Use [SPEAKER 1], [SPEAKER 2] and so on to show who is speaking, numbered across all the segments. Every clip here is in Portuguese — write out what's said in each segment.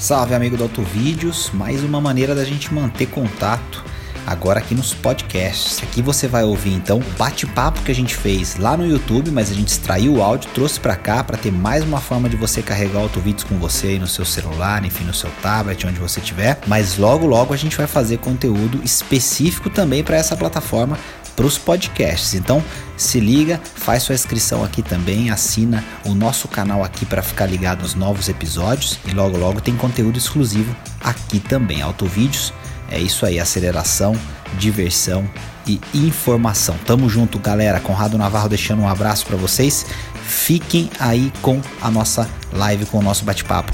[SPEAKER 1] Salve amigo do Autovídeos, mais uma maneira da gente manter contato agora aqui nos podcasts. Aqui você vai ouvir então o bate-papo que a gente fez lá no YouTube, mas a gente extraiu o áudio, trouxe para cá para ter mais uma forma de você carregar Autovídeos com você aí no seu celular, enfim, no seu tablet, onde você tiver. Mas logo logo a gente vai fazer conteúdo específico também para essa plataforma para os podcasts. Então se liga, faz sua inscrição aqui também, assina o nosso canal aqui para ficar ligado nos novos episódios e logo logo tem conteúdo exclusivo aqui também. Autovídeos é isso aí, aceleração, diversão e informação. Tamo junto, galera. Conrado Navarro deixando um abraço para vocês. Fiquem aí com a nossa live, com o nosso bate-papo.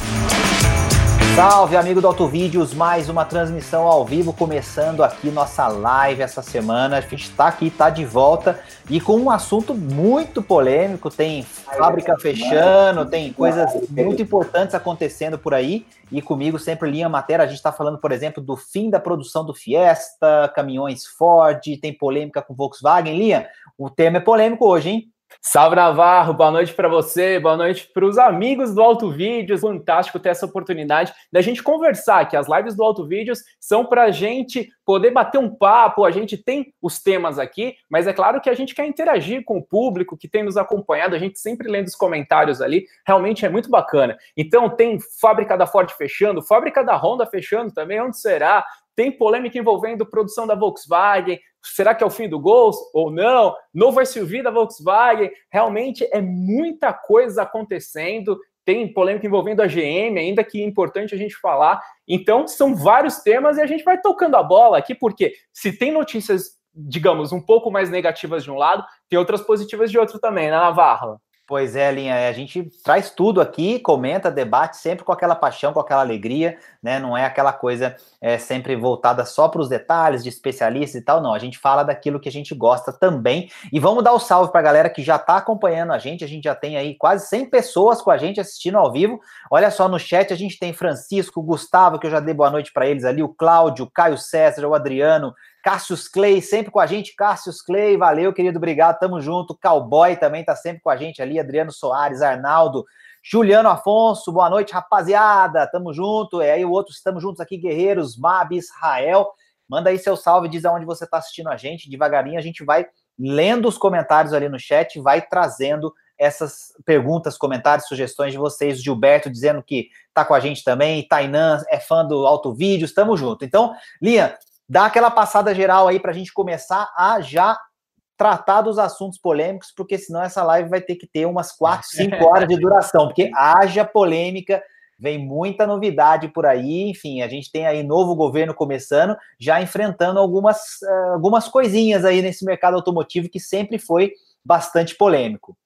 [SPEAKER 1] Salve, amigo do Autovídeos, mais uma transmissão ao vivo, começando aqui nossa live essa semana. A gente está aqui, está de volta e com um assunto muito polêmico. Tem fábrica fechando, tem coisas muito importantes acontecendo por aí. E comigo sempre linha matéria. A gente está falando, por exemplo, do fim da produção do Fiesta, caminhões Ford, tem polêmica com Volkswagen. Linha, o tema é polêmico hoje, hein?
[SPEAKER 2] Salve Navarro, boa noite para você, boa noite para os amigos do Alto Vídeos. Fantástico ter essa oportunidade da gente conversar, que as lives do Alto Vídeos são para a gente poder bater um papo. A gente tem os temas aqui, mas é claro que a gente quer interagir com o público que tem nos acompanhado. A gente sempre lendo os comentários ali, realmente é muito bacana. Então, tem fábrica da Ford fechando, fábrica da Honda fechando também, onde será? Tem polêmica envolvendo produção da Volkswagen. Será que é o fim do Ghost ou não? Novo SUV da Volkswagen. Realmente é muita coisa acontecendo. Tem polêmica envolvendo a GM, ainda que é importante a gente falar. Então, são vários temas e a gente vai tocando a bola aqui, porque se tem notícias, digamos, um pouco mais negativas de um lado, tem outras positivas de outro também, né, Navarro?
[SPEAKER 1] Pois é, Linha, é, a gente traz tudo aqui, comenta, debate sempre com aquela paixão, com aquela alegria, né? Não é aquela coisa é, sempre voltada só para os detalhes de especialistas e tal, não. A gente fala daquilo que a gente gosta também. E vamos dar o um salve para a galera que já está acompanhando a gente. A gente já tem aí quase 100 pessoas com a gente assistindo ao vivo. Olha só no chat, a gente tem Francisco, Gustavo, que eu já dei boa noite para eles ali, o Cláudio, o Caio César, o Adriano, Cassius Clay, sempre com a gente. Cassius Clay, valeu, querido, obrigado, tamo junto. Cowboy também tá sempre com a gente ali. Adriano Soares, Arnaldo, Juliano Afonso, boa noite, rapaziada, tamo junto. É aí o outro, estamos juntos aqui, Guerreiros, Mab, Israel. Manda aí seu salve, diz aonde você tá assistindo a gente. Devagarinho a gente vai lendo os comentários ali no chat, vai trazendo essas perguntas, comentários, sugestões de vocês. Gilberto dizendo que tá com a gente também. Tainan é fã do Auto Vídeos, tamo junto. Então, Lia, Dá aquela passada geral aí para a gente começar a já tratar dos assuntos polêmicos, porque senão essa live vai ter que ter umas 4, 5 horas de duração, porque haja polêmica, vem muita novidade por aí, enfim, a gente tem aí novo governo começando, já enfrentando algumas, uh, algumas coisinhas aí nesse mercado automotivo que sempre foi bastante polêmico.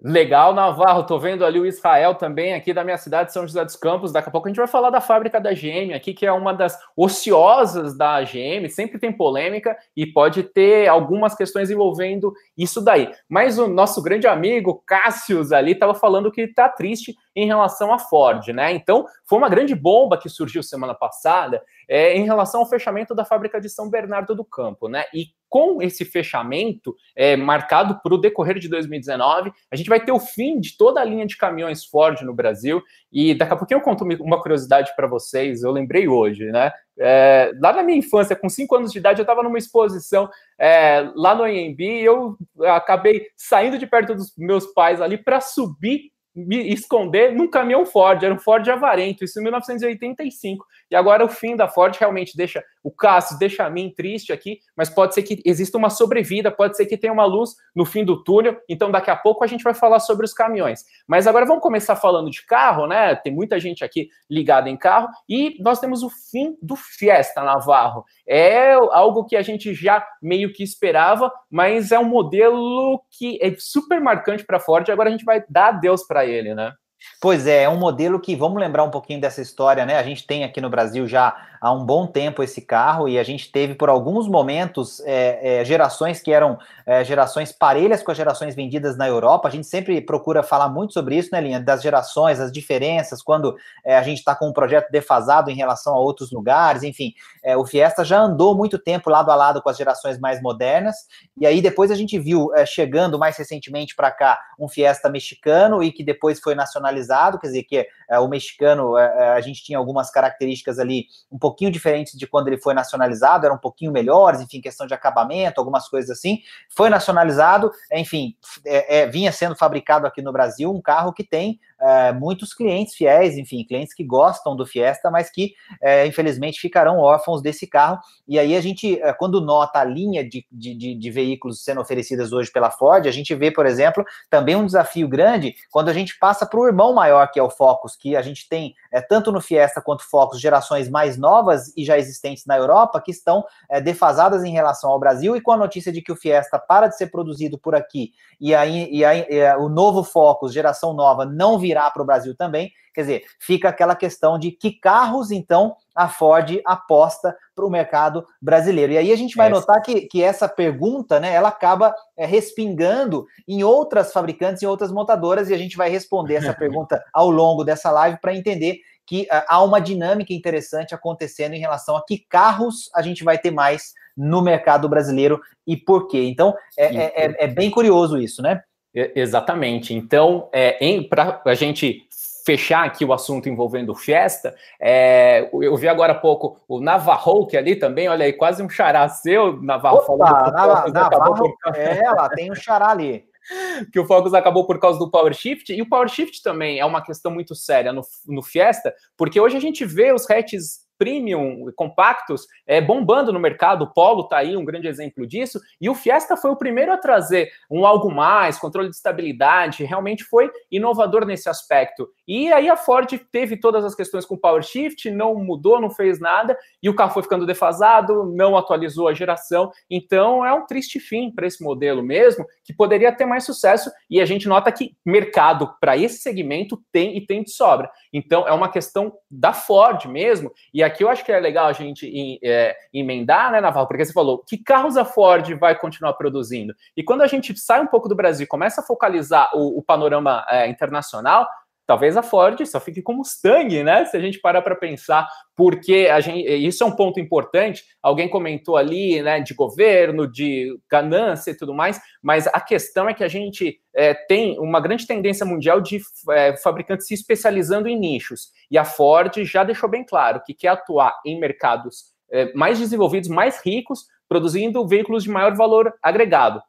[SPEAKER 2] Legal, Navarro. Tô vendo ali o Israel também, aqui da minha cidade, São José dos Campos. Daqui a pouco a gente vai falar da fábrica da GM aqui, que é uma das ociosas da GM. Sempre tem polêmica e pode ter algumas questões envolvendo isso daí. Mas o nosso grande amigo Cássius ali estava falando que tá triste em relação à Ford, né? Então, foi uma grande bomba que surgiu semana passada é, em relação ao fechamento da fábrica de São Bernardo do Campo, né? E com esse fechamento é, marcado para o decorrer de 2019, a gente vai ter o fim de toda a linha de caminhões Ford no Brasil. E daqui a pouquinho eu conto uma curiosidade para vocês, eu lembrei hoje, né? É, lá na minha infância, com cinco anos de idade, eu estava numa exposição é, lá no AMB e eu acabei saindo de perto dos meus pais ali para subir me esconder num caminhão Ford, era um Ford Avarento, isso em 1985. E agora o fim da Ford realmente deixa o Cássio, deixa a mim triste aqui, mas pode ser que exista uma sobrevida, pode ser que tenha uma luz no fim do túnel. Então daqui a pouco a gente vai falar sobre os caminhões. Mas agora vamos começar falando de carro, né? Tem muita gente aqui ligada em carro e nós temos o fim do Fiesta Navarro. É algo que a gente já meio que esperava, mas é um modelo que é super marcante para a Ford. Agora a gente vai dar adeus para ele, né?
[SPEAKER 1] Pois é, é um modelo que, vamos lembrar um pouquinho dessa história, né? A gente tem aqui no Brasil já há um bom tempo esse carro e a gente teve por alguns momentos é, é, gerações que eram é, gerações parelhas com as gerações vendidas na Europa. A gente sempre procura falar muito sobre isso, né, Linha? Das gerações, as diferenças, quando é, a gente está com um projeto defasado em relação a outros lugares, enfim. É, o Fiesta já andou muito tempo lado a lado com as gerações mais modernas, e aí depois a gente viu é, chegando mais recentemente para cá um Fiesta mexicano e que depois foi nacionalizado, quer dizer, que o mexicano a gente tinha algumas características ali um pouquinho diferentes de quando ele foi nacionalizado, eram um pouquinho melhores, enfim, questão de acabamento, algumas coisas assim. Foi nacionalizado, enfim, é, é, vinha sendo fabricado aqui no Brasil um carro que tem é, muitos clientes fiéis, enfim, clientes que gostam do Fiesta, mas que é, infelizmente ficarão órfãos desse carro. E aí a gente, é, quando nota a linha de, de, de, veículos sendo oferecidas hoje pela Ford, a gente vê, por exemplo, também um desafio grande quando a gente passa para o irmão maior, que é o Focus, que a gente tem é, tanto no Fiesta quanto Focus, gerações mais novas e já existentes na Europa, que estão é, defasadas em relação ao Brasil, e com a notícia de que o Fiesta para de ser produzido por aqui, e aí, e aí é, o novo Focus, geração nova, não virá para o Brasil também. Quer dizer, fica aquela questão de que carros, então, a Ford aposta para o mercado brasileiro. E aí a gente vai notar que, que essa pergunta, né, ela acaba é, respingando em outras fabricantes, em outras montadoras, e a gente vai responder essa pergunta ao longo dessa live para entender que uh, há uma dinâmica interessante acontecendo em relação a que carros a gente vai ter mais no mercado brasileiro e por quê. Então, é, é, é, é bem curioso isso, né?
[SPEAKER 2] Exatamente. Então, é, para a gente fechar aqui o assunto envolvendo Fiesta, é, eu vi agora há pouco o Navarro, que ali também, olha aí, quase um xará seu, Navarro
[SPEAKER 1] Opa. Navarro, Navarro por... é, ela tem um xará ali.
[SPEAKER 2] que o Focus acabou por causa do Power Shift, e o Power Shift também é uma questão muito séria no, no Fiesta, porque hoje a gente vê os hatches premium, compactos, é, bombando no mercado. O Polo está aí, um grande exemplo disso. E o Fiesta foi o primeiro a trazer um algo mais, controle de estabilidade, realmente foi inovador nesse aspecto. E aí a Ford teve todas as questões com o Power Shift, não mudou, não fez nada, e o carro foi ficando defasado, não atualizou a geração. Então é um triste fim para esse modelo mesmo, que poderia ter mais sucesso. E a gente nota que mercado para esse segmento tem e tem de sobra. Então é uma questão da Ford mesmo. E aqui eu acho que é legal a gente é, emendar, né, Naval? Porque você falou que carros a Ford vai continuar produzindo. E quando a gente sai um pouco do Brasil e começa a focalizar o, o panorama é, internacional, talvez a Ford só fique com Mustang, né? Se a gente parar para pensar, porque a gente, isso é um ponto importante. Alguém comentou ali, né, de governo, de ganância e tudo mais, mas a questão é que a gente é, tem uma grande tendência mundial de é, fabricantes se especializando em nichos. E a Ford já deixou bem claro que quer atuar em mercados é, mais desenvolvidos, mais ricos, produzindo veículos de maior valor agregado.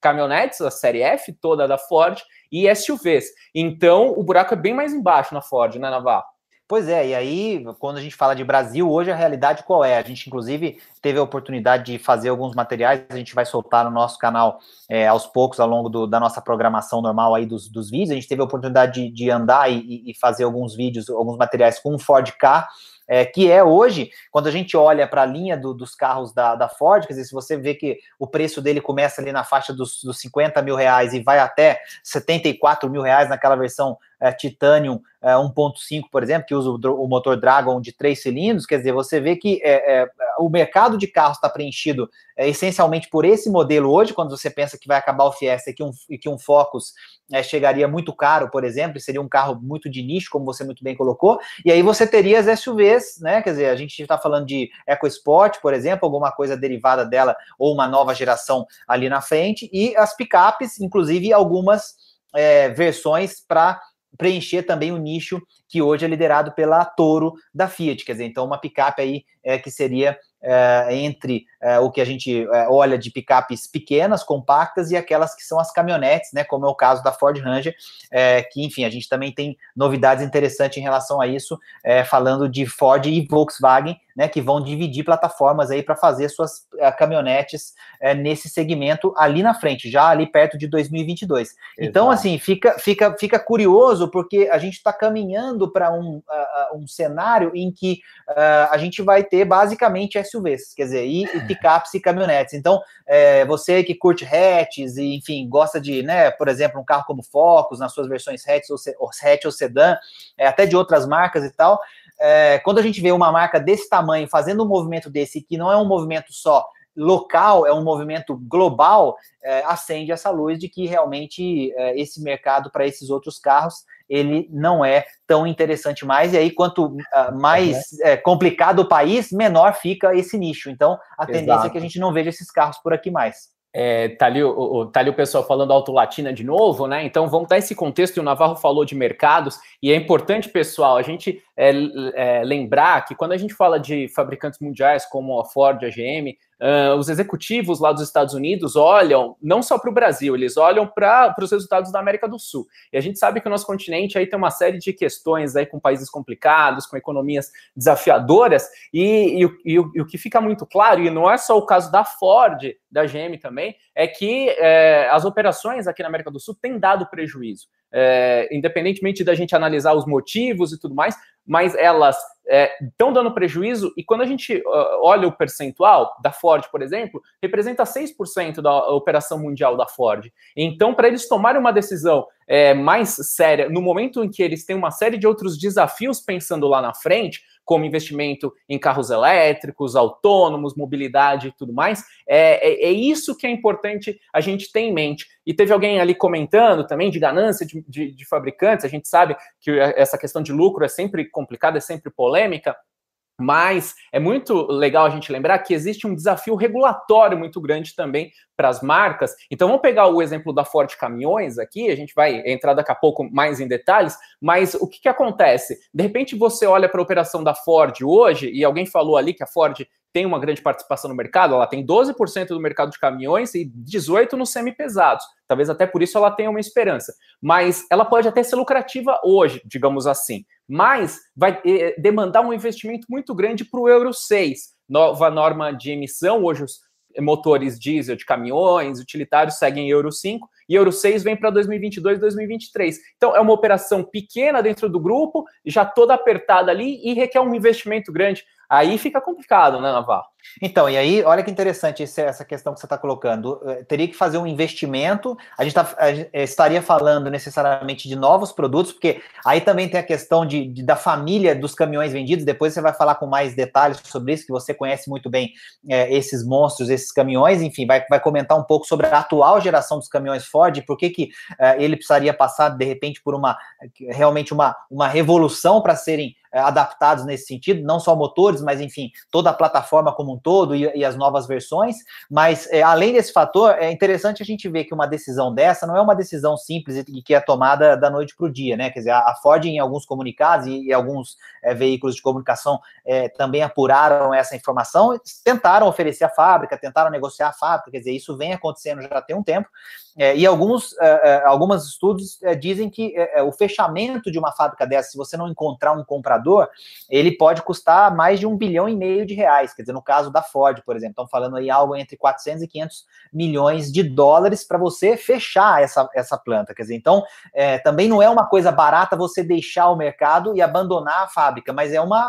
[SPEAKER 2] Caminhonetes, a série F toda da Ford, e SUVs. Então, o buraco é bem mais embaixo na Ford, né, Navarro?
[SPEAKER 1] Pois é, e aí, quando a gente fala de Brasil, hoje a realidade qual é? A gente, inclusive, teve a oportunidade de fazer alguns materiais, a gente vai soltar no nosso canal é, aos poucos, ao longo do, da nossa programação normal aí dos, dos vídeos. A gente teve a oportunidade de, de andar e, e, fazer alguns vídeos, alguns materiais com o Ford K, é, que é hoje, quando a gente olha para a linha do, dos carros da, da, Ford, quer dizer, se você vê que o preço dele começa ali na faixa dos, dos 50 mil reais e vai até 74 mil reais naquela versão é, Titanium é, 1.5, por exemplo, que usa o, o, motor Dragon de três cilindros, quer dizer, você vê que é, é o mercado de carros está preenchido é, essencialmente por esse modelo hoje, quando você pensa que vai acabar o Fiesta e que um, e que um Focus é, chegaria muito caro, por exemplo, seria um carro muito de nicho, como você muito bem colocou, e aí você teria as SUVs, né? Quer dizer, a gente está falando de EcoSport, por exemplo, alguma coisa derivada dela, ou uma nova geração ali na frente, e as picapes, inclusive algumas versões para preencher também o nicho que hoje é liderado pela Toro da Fiat, quer dizer, então uma picape aí é, que seria é, entre é, o que a gente é, olha de picapes pequenas, compactas e aquelas que são as caminhonetes, né, como é o caso da Ford Ranger, é, que enfim, a gente também tem novidades interessantes em relação a isso, é, falando de Ford e Volkswagen, né, que vão dividir plataformas aí para fazer suas é, caminhonetes nesse segmento ali na frente, já ali perto de 2022. Exato. Então, assim, fica, fica, fica curioso porque a gente está caminhando para um, uh, um cenário em que uh, a gente vai ter basicamente SUVs, quer dizer, e, e picapes e caminhonetes. Então, é, você que curte hatches e, enfim, gosta de, né, por exemplo, um carro como Focus, nas suas versões hatch ou, hatch ou sedã, é, até de outras marcas e tal, é, quando a gente vê uma marca desse tamanho, fazendo um movimento desse, que não é um movimento só local, é um movimento global, é, acende essa luz de que realmente é, esse mercado para esses outros carros ele não é tão interessante mais. E aí, quanto uh, mais uhum. é, complicado o país, menor fica esse nicho. Então, a tendência Exato. é que a gente não veja esses carros por aqui mais.
[SPEAKER 2] É, tá, ali, o, tá ali o pessoal falando Auto Latina de novo, né? Então vamos dar esse contexto, e o Navarro falou de mercados, e é importante, pessoal, a gente é, é, lembrar que quando a gente fala de fabricantes mundiais como a Ford, a GM, Uh, os executivos lá dos Estados Unidos olham não só para o Brasil, eles olham para os resultados da América do Sul. E a gente sabe que o nosso continente aí tem uma série de questões aí com países complicados, com economias desafiadoras, e, e, e, e o que fica muito claro, e não é só o caso da Ford, da GM também, é que é, as operações aqui na América do Sul têm dado prejuízo. É, independentemente da gente analisar os motivos e tudo mais, mas elas estão é, dando prejuízo, e quando a gente uh, olha o percentual da Ford, por exemplo, representa 6% da operação mundial da Ford. Então, para eles tomarem uma decisão é, mais séria, no momento em que eles têm uma série de outros desafios pensando lá na frente, como investimento em carros elétricos, autônomos, mobilidade e tudo mais. É, é, é, isso que é importante a gente ter em mente. E teve alguém ali comentando também de ganância de, de, de fabricantes. A gente sabe que essa questão de lucro é sempre complicada, é sempre polêmica. Mas é muito legal a gente lembrar que existe um desafio regulatório muito grande também para as marcas. Então vamos pegar o exemplo da Ford Caminhões aqui, a gente vai entrar daqui a pouco mais em detalhes, mas o que, que acontece? De repente você olha para a operação da Ford hoje, e alguém falou ali que a Ford tem uma grande participação no mercado, ela tem 12% do mercado de caminhões e 18% nos semi-pesados. Talvez até por isso ela tenha uma esperança. Mas ela pode até ser lucrativa hoje, digamos assim. Mas vai eh, demandar um investimento muito grande para o Euro 6, nova norma de emissão. Hoje os motores diesel de caminhões, utilitários seguem Euro 5 e Euro 6 vem para 2022, 2023. Então é uma operação pequena dentro do grupo, já toda apertada ali e requer um investimento grande. Aí fica complicado, né, Navarro?
[SPEAKER 1] Então, e aí, olha que interessante essa questão que você está colocando. Eh, teria que fazer um investimento, a gente, tá, a gente, estaria falando necessariamente de novos produtos, porque aí também tem a questão de, de, da família dos caminhões vendidos. Depois você vai falar com mais detalhes sobre isso, que você conhece muito bem é, esses monstros, esses caminhões. Enfim, vai, vai comentar um pouco sobre a atual geração dos caminhões Ford, por que, que é, ele precisaria passar, de repente, por uma realmente uma, uma revolução para serem adaptados nesse sentido, não só motores, mas enfim, toda a plataforma como um todo e, e as novas versões. Mas é, além desse fator, é interessante a gente ver que uma decisão dessa não é uma decisão simples e que é tomada da noite para o dia, né? Quer dizer, a, Ford, em alguns comunicados e, e alguns é, veículos de comunicação é, também apuraram essa informação, tentaram oferecer a fábrica, tentaram negociar a fábrica, quer dizer, isso vem acontecendo já tem um tempo. É, e alguns, é, alguns estudos dizem que o fechamento de uma fábrica dessa, se você não encontrar um comprador, ele pode custar mais de um bilhão e meio de reais. Quer dizer, no caso da Ford, por exemplo, estão falando aí algo entre 400 e 500 milhões de dólares para você fechar essa, essa planta. Quer dizer, então, é, também não é uma coisa barata você deixar o mercado e abandonar a fábrica, mas é uma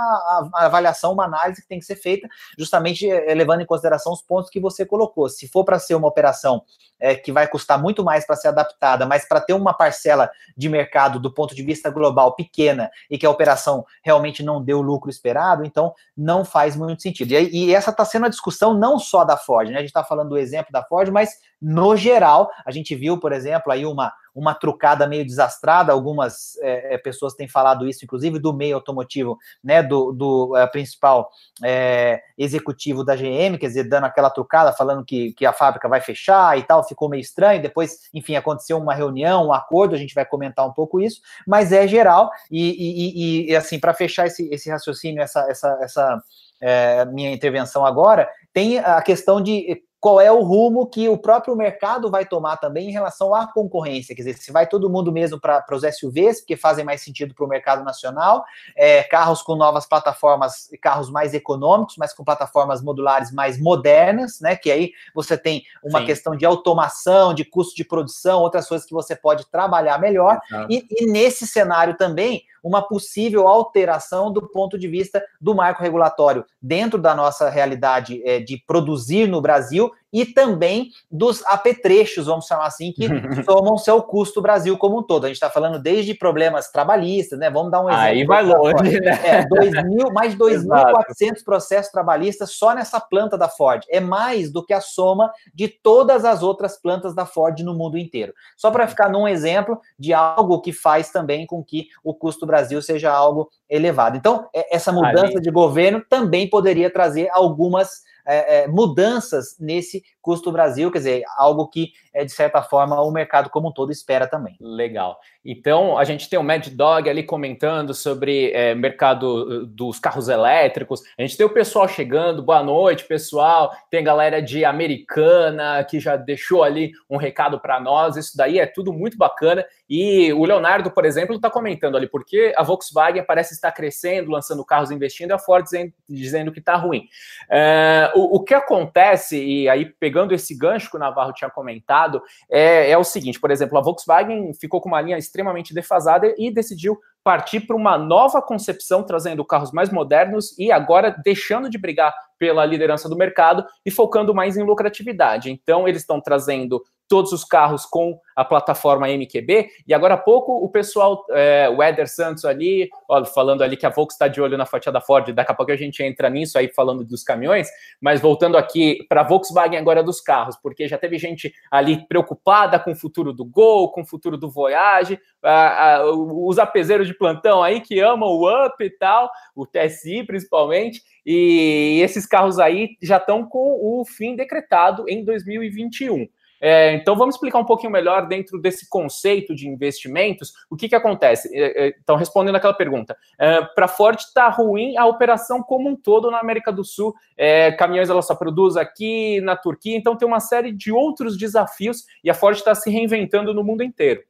[SPEAKER 1] avaliação, uma análise que tem que ser feita, justamente é, levando em consideração os pontos que você colocou. Se for para ser uma operação é, que vai custar muito mais para ser adaptada, mas para ter uma parcela de mercado do ponto de vista global pequena e que a operação realmente não deu o lucro esperado, então não faz muito sentido. E, e essa está sendo a discussão não só da Ford, né? A gente está falando do exemplo da Ford, mas no geral, a gente viu, por exemplo, aí uma, uma trucada meio desastrada, algumas é, é pessoas têm falado isso, inclusive do meio automotivo, né, do, do é, principal é, executivo da GM, quer dizer, dando aquela trucada, falando que, que a fábrica vai fechar e tal, ficou meio estranho, depois, enfim, aconteceu uma reunião, um acordo, a gente vai comentar um pouco isso, mas é geral, e, e, e assim, para fechar esse, esse raciocínio, essa, essa, essa é, minha intervenção agora, tem a questão de qual é o rumo que o próprio mercado vai tomar também em relação à concorrência. Quer dizer, se vai todo mundo mesmo para os SUVs, porque fazem mais sentido para o mercado nacional, é, carros com novas plataformas, carros mais econômicos, mas com plataformas modulares mais modernas, né? Que aí você tem uma Sim. questão de automação, de custo de produção, outras coisas que você pode trabalhar melhor. E, e nesse cenário também, uma possível alteração do ponto de vista do marco regulatório dentro da nossa realidade é, de produzir no Brasil e também dos apetrechos, vamos chamar assim, que somam seu custo Brasil como um todo. A gente está falando desde problemas trabalhistas, né? Vamos dar um exemplo.
[SPEAKER 2] Aí vai longe, né?
[SPEAKER 1] É, 2 mil, mais de 2.400 processos trabalhistas só nessa planta da Ford. É mais do que a soma de todas as outras plantas da Ford no mundo inteiro. Só para ficar num exemplo de algo que faz também com que o custo Brasil seja algo elevado. Então, essa mudança Ali. de governo também poderia trazer algumas é, é, mudanças nesse custo Brasil, quer dizer, algo que, é, de certa forma, o mercado como um todo espera também.
[SPEAKER 2] Legal. Então, a gente tem o Mad Dog ali comentando sobre é, mercado uh, dos carros elétricos. A gente tem o pessoal chegando. Boa noite, pessoal. Tem galera de Americana que já deixou ali um recado para nós. Isso daí é tudo muito bacana. E o Leonardo, por exemplo, está comentando ali porque a Volkswagen parece estar crescendo, lançando carros, investindo, e a Ford dizendo, dizendo que está ruim. É, o, o, que acontece, e aí pegando esse gancho que o Navarro tinha comentado, é, é o seguinte: por exemplo, a Volkswagen ficou com uma linha extremamente defasada e decidiu partir para uma nova concepção, trazendo carros mais modernos e agora deixando de brigar pela liderança do mercado e focando mais em lucratividade. Então, eles estão trazendo todos os carros com a plataforma MQB. E agora há pouco o pessoal, é, o Éder Santos ali, ó, falando ali que a Volkswagen está de olho na fatia da Ford, daqui a pouco a gente entra nisso aí falando dos caminhões, mas voltando aqui para a Volkswagen agora dos carros, porque já teve gente ali preocupada com o futuro do Gol, com o futuro do Voyage, a, a, os apeseiros de plantão aí que amam o Up e tal, o TSI principalmente, e esses carros aí já estão com o fim decretado em 2021. É, então, vamos explicar um pouquinho melhor dentro desse conceito de investimentos, o que, que acontece. É, é então, respondendo aquela pergunta, é, para a Ford está ruim a operação como um todo na América do Sul. É, caminhões ela só produz aqui na Turquia, então tem uma série de outros desafios e a Ford está se reinventando no mundo inteiro.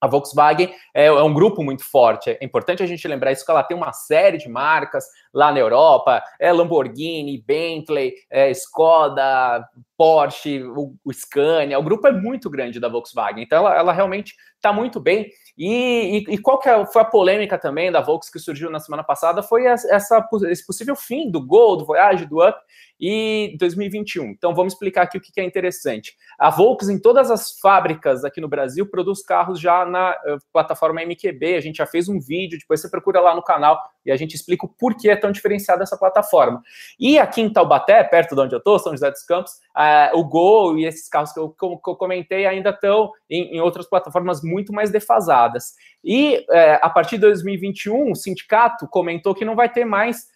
[SPEAKER 2] A Volkswagen é, é, um grupo muito forte. É importante a gente lembrar isso que ela tem uma série de marcas lá na Europa, é Lamborghini, Bentley, é Skoda, Porsche, o, Scania. O grupo é muito grande da Volkswagen, então ela, ela realmente está muito bem. E, e, e qual que é, foi a polêmica também da Volkswagen que surgiu na semana passada? Foi essa, esse possível fim do Gol, do Voyage, do Up e 2021. Então vamos explicar aqui o que é interessante. A Volkswagen, em todas as fábricas aqui no Brasil, produz carros já na uh, plataforma MQB. A gente já fez um vídeo, depois você procura lá no canal e a gente explica o porquê é tão diferenciada essa plataforma. E aqui em Taubaté, perto de onde eu estou, São José dos Campos, uh, o Gol e esses carros que eu, que eu comentei ainda estão em, em, outras plataformas muito mais defasadas. E uh, a partir de 2021, o sindicato comentou que não vai ter mais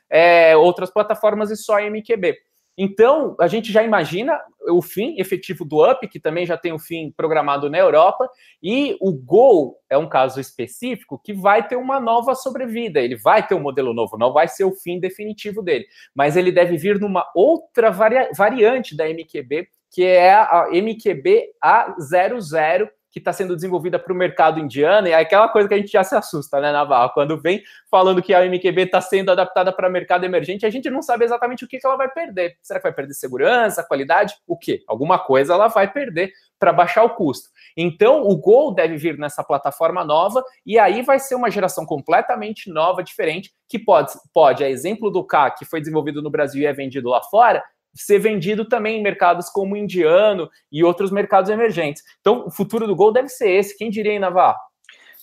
[SPEAKER 2] outras plataformas e só MQB. Então, a gente já imagina o fim efetivo do Up, que também já tem o fim programado na Europa, e o Gol é um caso específico que vai ter uma nova sobrevida, ele vai ter um modelo novo, não vai ser o fim definitivo dele, mas ele deve vir numa outra vari variante da MQB, que é a MQB A00, que está sendo desenvolvida para o mercado indiano, e é aquela coisa que a gente já se assusta, né, Navarro? Quando vem falando que a MQB está sendo adaptada para mercado emergente, a gente não sabe exatamente o que, que ela vai perder. Será que vai perder segurança, qualidade? O quê? Alguma coisa ela vai perder para baixar o custo. Então, o Gol deve vir nessa plataforma nova, e aí vai ser uma geração completamente nova, diferente, que pode, pode a exemplo do K, que foi desenvolvido no Brasil e é vendido lá fora, ser vendido também em mercados como o indiano e outros mercados emergentes. Então, o futuro do Gol deve ser esse. Quem diria, hein, Navarro?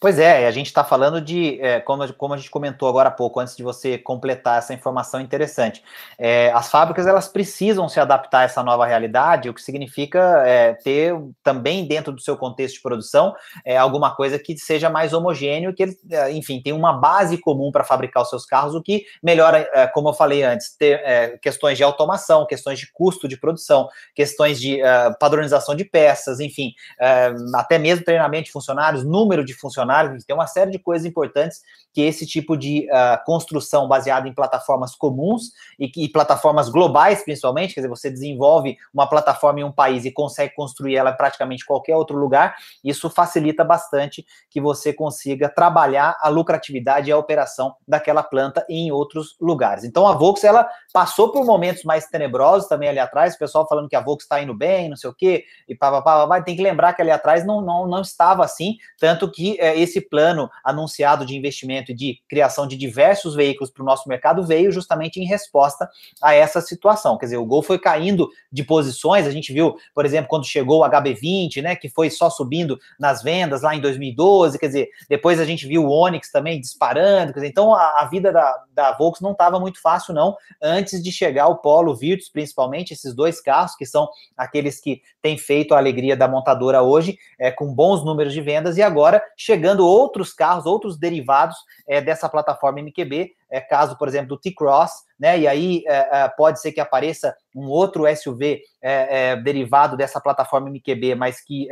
[SPEAKER 1] Pois é, a gente está falando de, é, como, como, a gente comentou agora há pouco, antes de você completar essa informação interessante, é, as fábricas elas precisam se adaptar a essa nova realidade, o que significa é, ter também dentro do seu contexto de produção é, alguma coisa que seja mais homogêneo, que é, enfim, tem uma base comum para fabricar os seus carros, o que melhora, é, como eu falei antes, ter questões de automação, questões de custo de produção, questões de padronização de peças, enfim, até mesmo treinamento de funcionários, número de funcionários funcionários, tem uma série de coisas importantes que esse tipo de uh, construção baseada em plataformas comuns e, e, plataformas globais, principalmente, quer dizer, você desenvolve uma plataforma em um país e consegue construir ela praticamente qualquer outro lugar, isso facilita bastante que você consiga trabalhar a lucratividade e a operação daquela planta em outros lugares. Então a Volks, ela passou por momentos mais tenebrosos também ali atrás, o pessoal falando que a Volks está indo bem, não sei o quê, e pá, pá, pá, pá, tem que lembrar que ali atrás não, não, não estava assim, tanto que é, esse plano anunciado de investimento desenvolvimento e de criação de diversos veículos para o nosso mercado veio justamente em resposta a essa situação. Quer dizer, o Gol foi caindo de posições, a gente viu, por exemplo, quando chegou o HB20, né, que foi só subindo nas vendas lá em 2012, quer dizer, depois a gente viu o Onix também disparando, quer dizer, então a, a vida da, da Volks não estava muito fácil não, antes de chegar o Polo Virtus, principalmente esses dois carros, que são aqueles que têm feito a alegria da montadora hoje, é, com bons números de vendas, e agora chegando outros carros, outros derivados é, dessa plataforma MQB, é, caso, por exemplo, do T-Cross, né? E aí é, é, pode ser que apareça um outro SUV é, é, derivado dessa plataforma MQB, mas que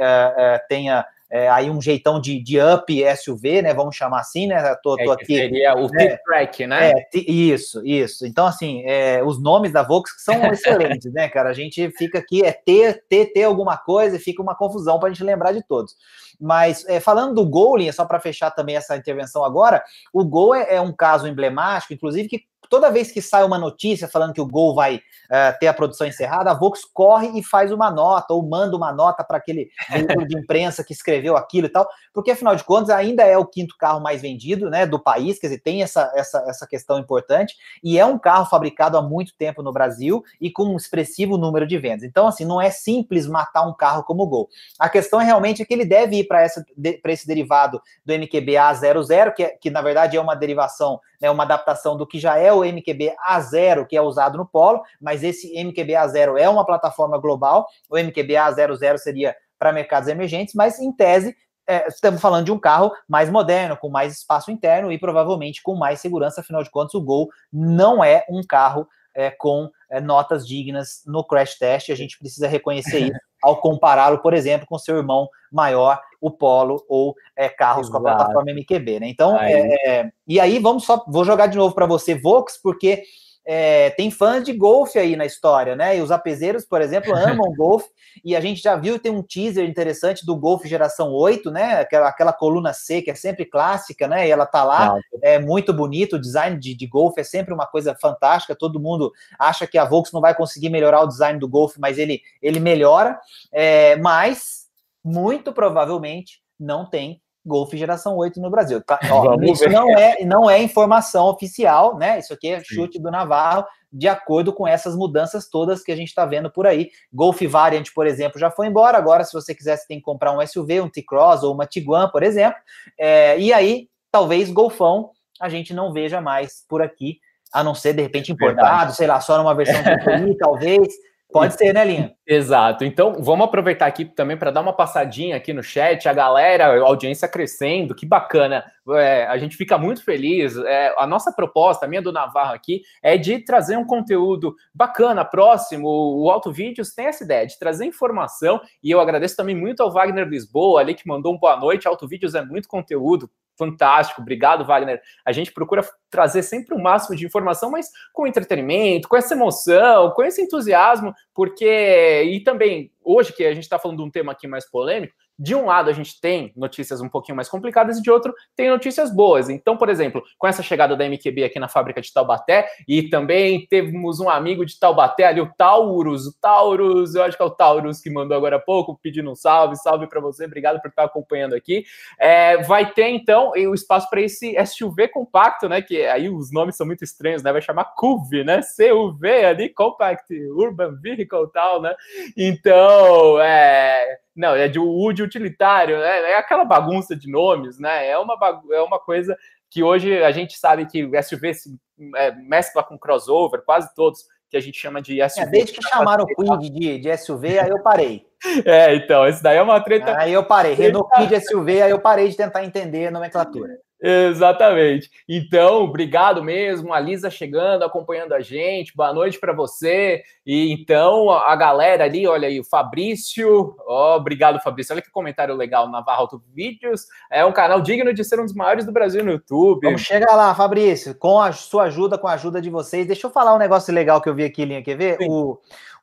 [SPEAKER 1] tenha é, aí um jeitão de, de up SUV, né? Vamos chamar assim, né?
[SPEAKER 2] Tô, tô é, aqui. Seria o né? T-Track, né?
[SPEAKER 1] É, isso, isso. Então, assim, é, os nomes da Vox são excelentes, né, cara? A gente fica aqui, é ter, ter, ter alguma coisa e fica uma confusão para a gente lembrar de todos. Mas é, falando do Gol, só para fechar também essa intervenção agora, o Gol é, é um caso emblemático, inclusive, que toda vez que sai uma notícia falando que o Gol vai uh, ter a produção encerrada, a Vox corre e faz uma nota, ou manda uma nota para aquele veículo de imprensa que escreveu aquilo e tal, porque afinal de contas ainda é o quinto carro mais vendido né, do país, quer dizer, tem essa, essa, essa questão importante, e é um carro fabricado há muito tempo no Brasil e com um expressivo número de vendas. Então, assim, não é simples matar um carro como o Gol. A questão é realmente que ele deve ir para esse derivado do MQB A00, que, é, que na verdade é uma derivação, né, uma adaptação do que já é o MQB A0, que é usado no Polo, mas esse MQB A0 é uma plataforma global, o MQB A00 seria para mercados emergentes, mas em tese é, estamos falando de um carro mais moderno, com mais espaço interno e provavelmente com mais segurança, afinal de contas, o Gol não é um carro é, com é, notas dignas no crash test, a gente precisa reconhecer isso ao compará-lo, por exemplo, com seu irmão maior, o Polo, ou é, carros Exato. com a plataforma MQB, né? Então, aí. É, é, e aí vamos só, vou jogar de novo para você, Vox, porque é, tem fãs de golfe aí na história, né? E os apeseiros, por exemplo, amam golfe. E a gente já viu tem um teaser interessante do Golf geração 8, né? Aquela, aquela coluna C que é sempre clássica, né? E ela tá lá, Não. é muito bonito. O design de, de golfe é sempre uma coisa fantástica. Todo mundo acha que a Volks não vai conseguir melhorar o design do golfe, mas ele, ele melhora. É, mas, muito provavelmente, não tem Golf geração 8 no Brasil. Tá? Ó, isso não é, não é informação oficial, né? Isso aqui é chute Sim. do Navarro, de acordo com essas mudanças todas que a gente está vendo por aí. Golf Variant, por exemplo, já foi embora. Agora, se você quiser, você tem que comprar um SUV, um T-Cross ou uma Tiguan, por exemplo. É, e aí, talvez Golfão a gente não veja mais por aqui, a não ser de repente importado, Verdade. sei lá, só numa versão TTI, talvez. Pode ser, né, Linha?
[SPEAKER 2] Exato. Então, vamos aproveitar aqui também para dar uma passadinha aqui no chat, a galera, a audiência crescendo, que bacana. É, a gente fica muito feliz. É, a nossa proposta, a minha do Navarro aqui, é de trazer um conteúdo bacana, próximo. O Auto Vídeos tem essa ideia de trazer informação, e eu agradeço também muito ao Wagner Lisboa ali, que mandou um boa noite. Auto Vídeos é muito conteúdo, fantástico. Obrigado, Wagner. A gente procura trazer sempre o máximo de informação, mas com entretenimento, com essa emoção, com esse entusiasmo, porque e também hoje que a gente está falando de um tema aqui mais polêmico, de um lado a gente tem notícias um pouquinho mais complicadas e de outro tem notícias boas. Então, por exemplo, com essa chegada da MQB aqui na fábrica de Taubaté e também temos um amigo de Taubaté ali, o Taurus, o Taurus, eu acho que é o Taurus que mandou agora há pouco pedindo um salve, salve para você, obrigado por estar acompanhando aqui. É, vai ter então o espaço para esse SUV compacto, né? Que aí os nomes são muito estranhos, né? Vai chamar CUV, né? CUV ali, Compact Urban Vehicle tal, né? Então, é não, é de U de utilitário, né? É aquela bagunça de nomes, né? É uma, é uma coisa que hoje a gente sabe que o SUV se é, mescla com crossover, quase todos que a gente chama de SUV.
[SPEAKER 1] É, desde que chamaram o Quid de, de SUV, aí eu parei.
[SPEAKER 2] É, então, esse daí é uma treta.
[SPEAKER 1] Aí eu parei. Renault Quid SUV, aí eu parei de tentar entender a nomenclatura.
[SPEAKER 2] Exatamente. Então, obrigado mesmo. A Lisa chegando, acompanhando a gente. Boa noite para você. E então, a galera ali, olha aí, o Fabrício. Oh, obrigado, Fabrício. Olha que comentário legal. Navarro Auto Vídeos. É um canal digno de ser um dos maiores do Brasil no YouTube.
[SPEAKER 1] Vamos chegar lá, Fabrício. Com a sua ajuda, com a ajuda de vocês. Deixa eu falar um negócio legal que eu vi aqui, Linha. Quer ver? O,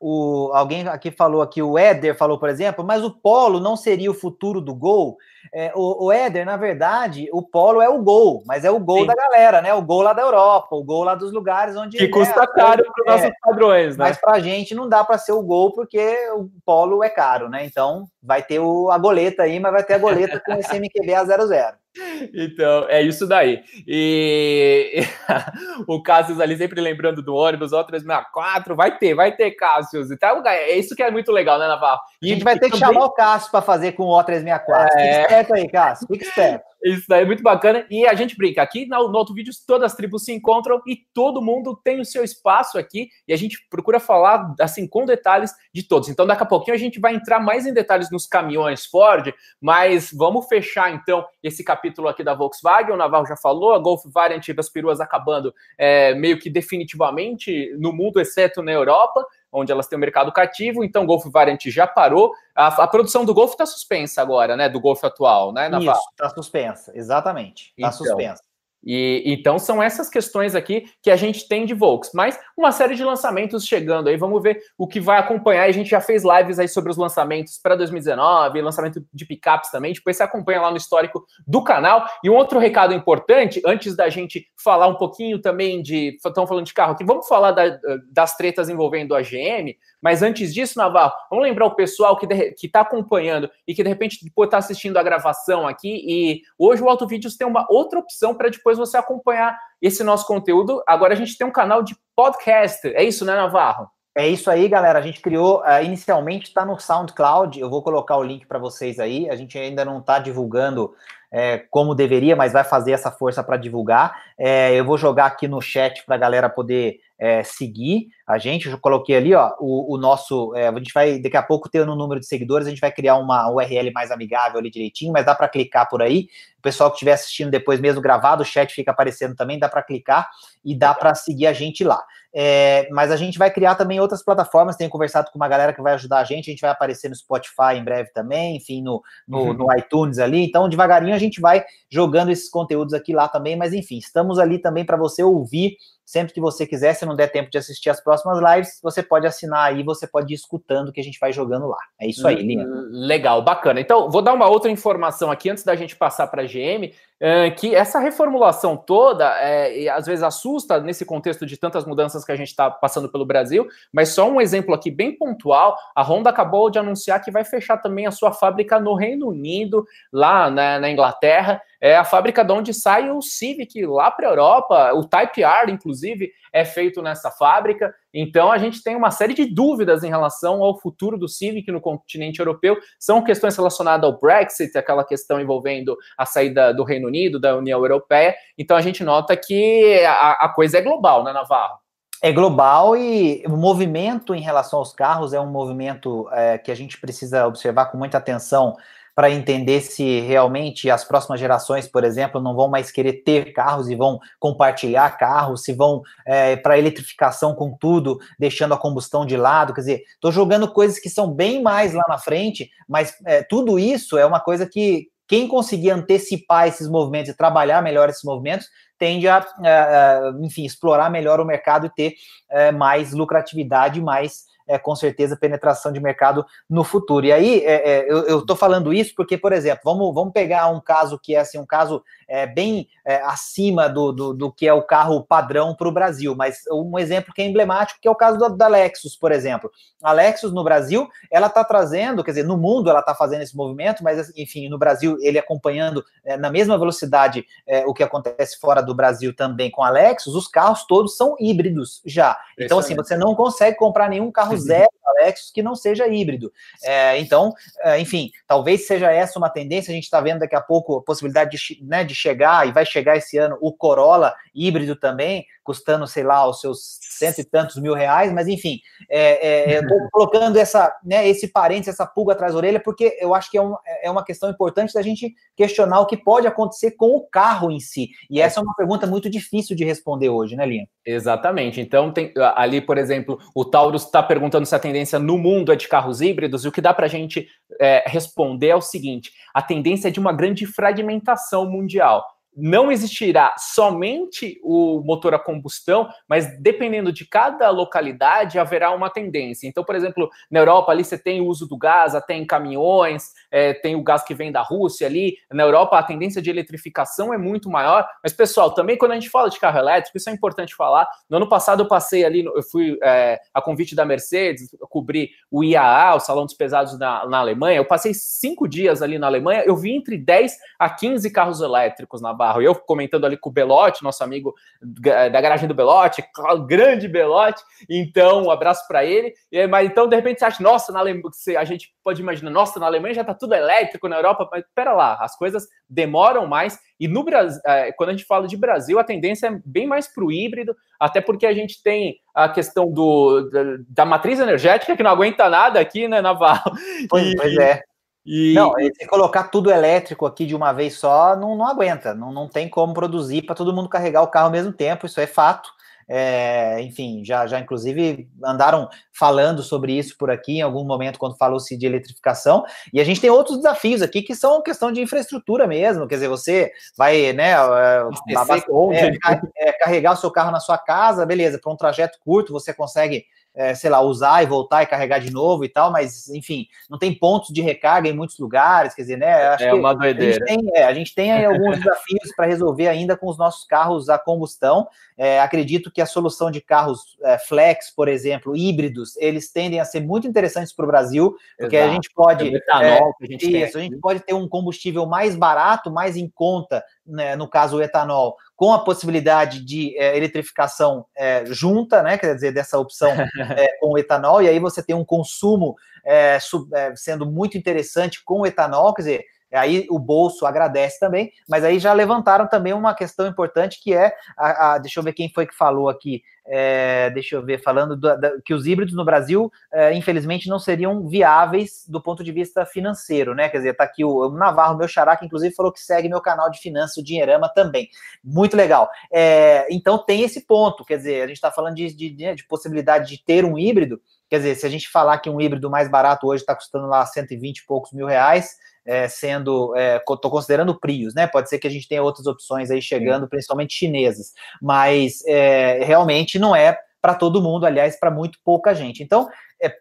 [SPEAKER 1] o, alguém aqui falou aqui, o Éder falou, por exemplo, mas o Polo não seria o futuro do Gol? É, o, o Éder, na verdade, o Polo é o Gol, mas é o Gol Sim. da galera, né? O Gol lá da Europa, o Gol lá dos lugares onde...
[SPEAKER 2] Que custa né, caro para os nossos é, padrões, né?
[SPEAKER 1] Mas para a gente não dá para ser o Gol porque o Polo é caro, né? Então vai ter o, a goleta aí, mas vai ter a goleta com esse MQB a 00.
[SPEAKER 2] Então, é isso daí. E o Cassius ali sempre lembrando do ônibus, ó, 364, vai ter, vai ter Cassius. Então, é isso que é muito legal, né, Navarro?
[SPEAKER 1] E a gente vai ter que chamar o Cassius para fazer com o O364. É... Fique esperto aí, Cassius, fique esperto.
[SPEAKER 2] Isso daí é muito bacana. E a gente brinca aqui no, no outro vídeo, todas as tribos se encontram e todo mundo tem o seu espaço aqui. E a gente procura falar assim com detalhes de todos. Então, daqui a pouquinho a gente vai entrar mais em detalhes nos caminhões Ford, mas vamos fechar então esse capítulo aqui da Volkswagen. O Navarro já falou, a Golf Variant das peruas acabando é, meio que definitivamente no mundo, exceto na Europa onde elas têm o um mercado cativo, então o Golf Variant já parou. A, a produção do Golf está suspensa agora, né? Do Golf atual, né?
[SPEAKER 1] Isso, está suspensa, exatamente. Está então, suspensa.
[SPEAKER 2] E então são essas questões aqui que a gente tem de Volks, mas uma série de lançamentos chegando aí, vamos ver o que vai acompanhar. A gente já fez lives aí sobre os lançamentos para 2019, lançamento de picapes também. Depois você acompanha lá no histórico do canal. E um outro recado importante, antes da gente falar um pouquinho também de. Estão falando de carro aqui, vamos falar da, das tretas envolvendo a GM. Mas antes disso, Naval, vamos lembrar o pessoal que está acompanhando e que de repente está assistindo a gravação aqui. E hoje o Auto Vídeos tem uma outra opção para depois você acompanhar esse nosso conteúdo. Agora a gente tem um canal de podcast. É isso, né, Navarro?
[SPEAKER 1] É isso aí, galera. A gente criou, uh, inicialmente está no SoundCloud. Eu vou colocar o link para vocês aí. A gente ainda não está divulgando é, como deveria, mas vai fazer essa força para divulgar. É, eu vou jogar aqui no chat para a galera poder é, seguir a gente. Eu coloquei ali, ó, o, o nosso. É, a gente vai daqui a pouco ter no número de seguidores, a gente vai criar uma URL mais amigável ali direitinho, mas dá para clicar por aí. O pessoal que estiver assistindo depois mesmo gravado, o chat fica aparecendo também, dá para clicar e dá para seguir a gente lá. É, mas a gente vai criar também outras plataformas. Tenho conversado com uma galera que vai ajudar a gente. A gente vai aparecer no Spotify em breve também, enfim, no, no, uhum. no iTunes ali. Então, devagarinho a gente vai jogando esses conteúdos aqui lá também. Mas enfim, estamos ali também para você ouvir Sempre que você quiser, se não der tempo de assistir as próximas lives, você pode assinar aí, você pode ir escutando o que a gente vai jogando lá. É isso aí, Linha.
[SPEAKER 2] Legal, bacana. Então, vou dar uma outra informação aqui antes da gente passar para a GM, que essa reformulação toda, é, às vezes assusta nesse contexto de tantas mudanças que a gente está passando pelo Brasil, mas só um exemplo aqui bem pontual: a Honda acabou de anunciar que vai fechar também a sua fábrica no Reino Unido, lá na, na Inglaterra é a fábrica de onde sai o Civic lá para a Europa, o Type R, inclusive, é feito nessa fábrica. Então a gente tem uma série de dúvidas em relação ao futuro do Civic no continente europeu. São questões relacionadas ao Brexit, aquela questão envolvendo a saída do Reino Unido, da União Europeia. Então a gente nota que a, a coisa é global, né, Navarro?
[SPEAKER 1] É global e o movimento em relação aos carros é um movimento é, que a gente precisa observar com muita atenção para entender se realmente as próximas gerações, por exemplo, não vão mais querer ter carros e vão compartilhar carros, se vão é, para eletrificação com tudo, deixando a combustão de lado. Quer dizer, estou jogando coisas que são bem mais lá na frente, mas é, tudo isso é uma coisa que quem conseguir antecipar esses movimentos e trabalhar melhor esses movimentos tende a, enfim, explorar melhor o mercado e ter é, mais lucratividade, mais é, com certeza, penetração de mercado no futuro. E aí, é, é, eu estou falando isso porque, por exemplo, vamos, vamos pegar um caso que é assim, um caso é, bem é, acima do, do, do, que é o carro padrão para o Brasil, mas um exemplo que é emblemático, que é o caso da, da Lexus, por exemplo. A Lexus no Brasil, ela está trazendo, quer dizer, no mundo ela está fazendo esse movimento, mas enfim, no Brasil ele acompanhando é, na mesma velocidade o que acontece fora do Brasil também com a Lexus, os carros todos são híbridos já. Então, assim, você não consegue comprar nenhum carro zero Lexus que não seja híbrido. É, então, é, enfim, talvez seja essa uma tendência. A gente está vendo daqui a pouco a possibilidade de, né, de chegar, e vai chegar esse ano, o Corolla híbrido também, custando, sei lá, os seus cento e tantos mil reais, mas enfim, é, é, eu estou colocando essa, né, esse parênteses, essa pulga atrás da orelha, porque eu acho que é, um, é uma questão importante da gente questionar o que pode acontecer com o carro em si. E essa é uma pergunta muito difícil de responder hoje, né, Linha?
[SPEAKER 2] Exatamente. Então, tem ali, por exemplo, o Taurus está perguntando se a tendência no mundo é de carros híbridos, e o que dá para a gente é, responder é o seguinte: a tendência é de uma grande fragmentação mundial não existirá somente o motor a combustão, mas dependendo de cada localidade, haverá uma tendência. Então, por exemplo, na Europa ali você tem o uso do gás até em caminhões, é, tem o gás que vem da Rússia ali. Na Europa a tendência de eletrificação é muito maior. Mas, pessoal, também quando a gente fala de carro elétrico, isso é importante falar. No ano passado eu passei ali, eu fui é, a convite da Mercedes, cobri o IAA, o Salão dos Pesados na, na Alemanha. Eu passei cinco dias ali na Alemanha, eu vi entre 10 a 15 carros elétricos na Eu comentando ali com o Belote, nosso amigo da garagem do Belote, grande Belote. Então, um abraço para ele. Mas então, de repente, você acha, nossa, na Alemanha, a gente pode imaginar, nossa, na Alemanha já está tudo elétrico, na Europa, mas pera lá, as coisas demoram mais. E no Brasil, é, quando a gente fala de Brasil, a tendência é bem mais para o híbrido, até porque a gente tem a questão do, da, da, matriz energética que não aguenta nada aqui, né, Naval?
[SPEAKER 1] Pois, e, pois é. E... Não, se colocar tudo elétrico aqui de uma vez só, não, não aguenta, não, não tem como produzir para todo mundo carregar o carro ao mesmo tempo, isso é fato. É, enfim, já, já inclusive andaram falando sobre isso por aqui em algum momento quando falou-se de eletrificação. E a gente tem outros desafios aqui que são questão de infraestrutura mesmo. Quer dizer, você vai, né, é, é, carregar o seu carro na sua casa, beleza, para um trajeto curto você consegue é, sei lá, usar e voltar e carregar de novo e tal, mas, enfim, não tem pontos de recarga em muitos lugares, quer dizer, né?
[SPEAKER 2] Acho é uma doideira.
[SPEAKER 1] A gente tem, é, a gente tem alguns desafios para resolver ainda com os nossos carros a combustão. É, acredito que a solução de carros é, flex, por exemplo, híbridos, eles tendem a ser muito interessantes para o Brasil, porque Exato. a gente pode. É etanol que a gente isso, tem. a gente pode ter um combustível mais barato, mais em conta, né, no caso o etanol, com a possibilidade de é, eletrificação é, junta, né, quer dizer, dessa opção é, com o etanol, e aí você tem um consumo sub, sendo muito interessante com o etanol, quer dizer, aí o bolso agradece também, mas aí já levantaram também uma questão importante que é, a, a deixa eu ver quem foi que falou aqui, é, deixa eu ver, falando do, da, que os híbridos no Brasil, é, infelizmente, não seriam viáveis do ponto de vista financeiro, né? Quer dizer, tá aqui o, o Navarro, meu xará, que inclusive falou que segue meu canal de finanças, o Dinheirama também. Muito legal. É, então tem esse ponto, quer dizer, a gente está falando de, de, de possibilidade de ter um híbrido, quer dizer, se a gente falar que um híbrido mais barato hoje está custando lá 120 e poucos mil reais, é, sendo, estou é, considerando Prius, né? Pode ser que a gente tenha outras opções aí chegando, Sim. principalmente chinesas, mas é, realmente não é para todo mundo, aliás, para muito pouca gente. Então, é,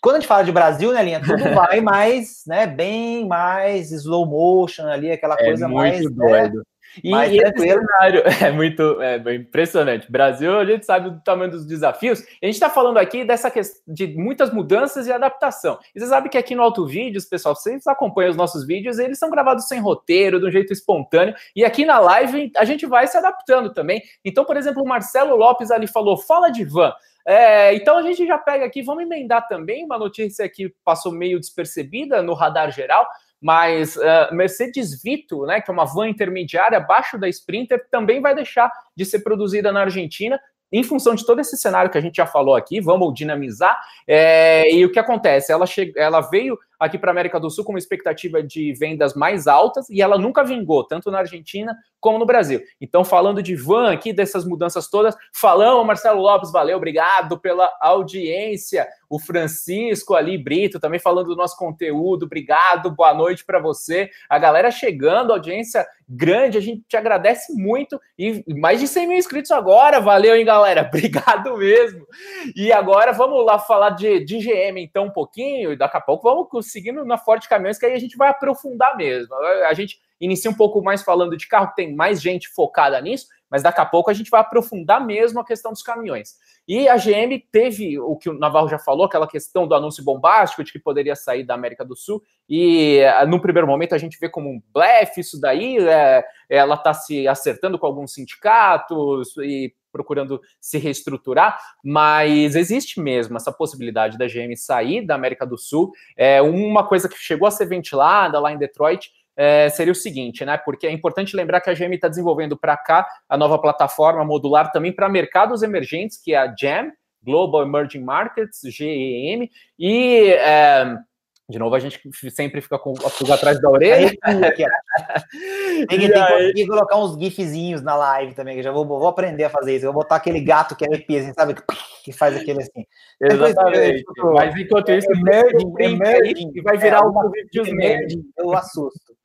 [SPEAKER 1] quando a gente fala de Brasil, né, Linha, tudo vai mais, né, bem mais slow motion ali, aquela é coisa mais né, doido. Né,
[SPEAKER 2] e, e esse cenário é muito é, impressionante. Brasil, a gente sabe do tamanho dos desafios. a gente está falando aqui dessa questão de muitas mudanças e adaptação. E você sabe que aqui no Alto Vídeos, pessoal, vocês acompanham os nossos vídeos, eles são gravados sem roteiro, de um jeito espontâneo. E aqui na live a gente vai se adaptando também. Então, por exemplo, o Marcelo Lopes ali falou: fala de van. É, então a gente já pega aqui, vamos emendar também uma notícia que passou meio despercebida no radar geral mas uh, Mercedes Vito, né, que é uma van intermediária abaixo da Sprinter, também vai deixar de ser produzida na Argentina em função de todo esse cenário que a gente já falou aqui, vamos dinamizar. É, e o que acontece? Ela, che... ela veio aqui para a América do Sul com uma expectativa de vendas mais altas e ela nunca vingou, tanto na Argentina como no Brasil. Então, falando de van aqui, dessas mudanças todas, falamos, Marcelo Lopes, valeu, obrigado pela audiência. O Francisco ali, Brito, também falando do nosso conteúdo, obrigado, boa noite para você. A galera chegando, audiência grande, a gente te agradece muito. E mais de 100 mil inscritos agora, valeu, hein, galera? Obrigado mesmo. E agora vamos lá falar de, de GM, então, um pouquinho, e daqui a pouco vamos seguindo na Forte Caminhões, que aí a gente vai aprofundar mesmo. A gente inicia um pouco mais falando de carro, tem mais gente focada nisso, mas daqui a pouco a gente vai aprofundar mesmo a questão dos caminhões. E a GM teve o que o Navarro já falou, aquela questão do anúncio bombástico de que poderia sair da América do Sul, e eh, no primeiro momento a gente vê como um blefe isso daí, é, ela está se acertando com alguns sindicatos e procurando se reestruturar, mas existe mesmo essa possibilidade da GM sair da América do Sul. É uma coisa que chegou a ser ventilada lá em Detroit é, seria o seguinte, né? Porque é importante lembrar que a GM está desenvolvendo para cá a nova plataforma modular também para mercados emergentes, que é a GEM, Global Emerging Markets, GEM, e é, de novo, a gente sempre fica com a pulga atrás da orelha.
[SPEAKER 1] tem, que, tem que colocar uns gifzinhos na live também, que eu já vou, vou aprender a fazer isso. Eu vou botar aquele gato que é arrepia, assim, sabe? Que faz aquele assim.
[SPEAKER 2] Exatamente. Mas enquanto isso, emerging, emerging, e vai virar é, um vídeo
[SPEAKER 1] Eu assusto.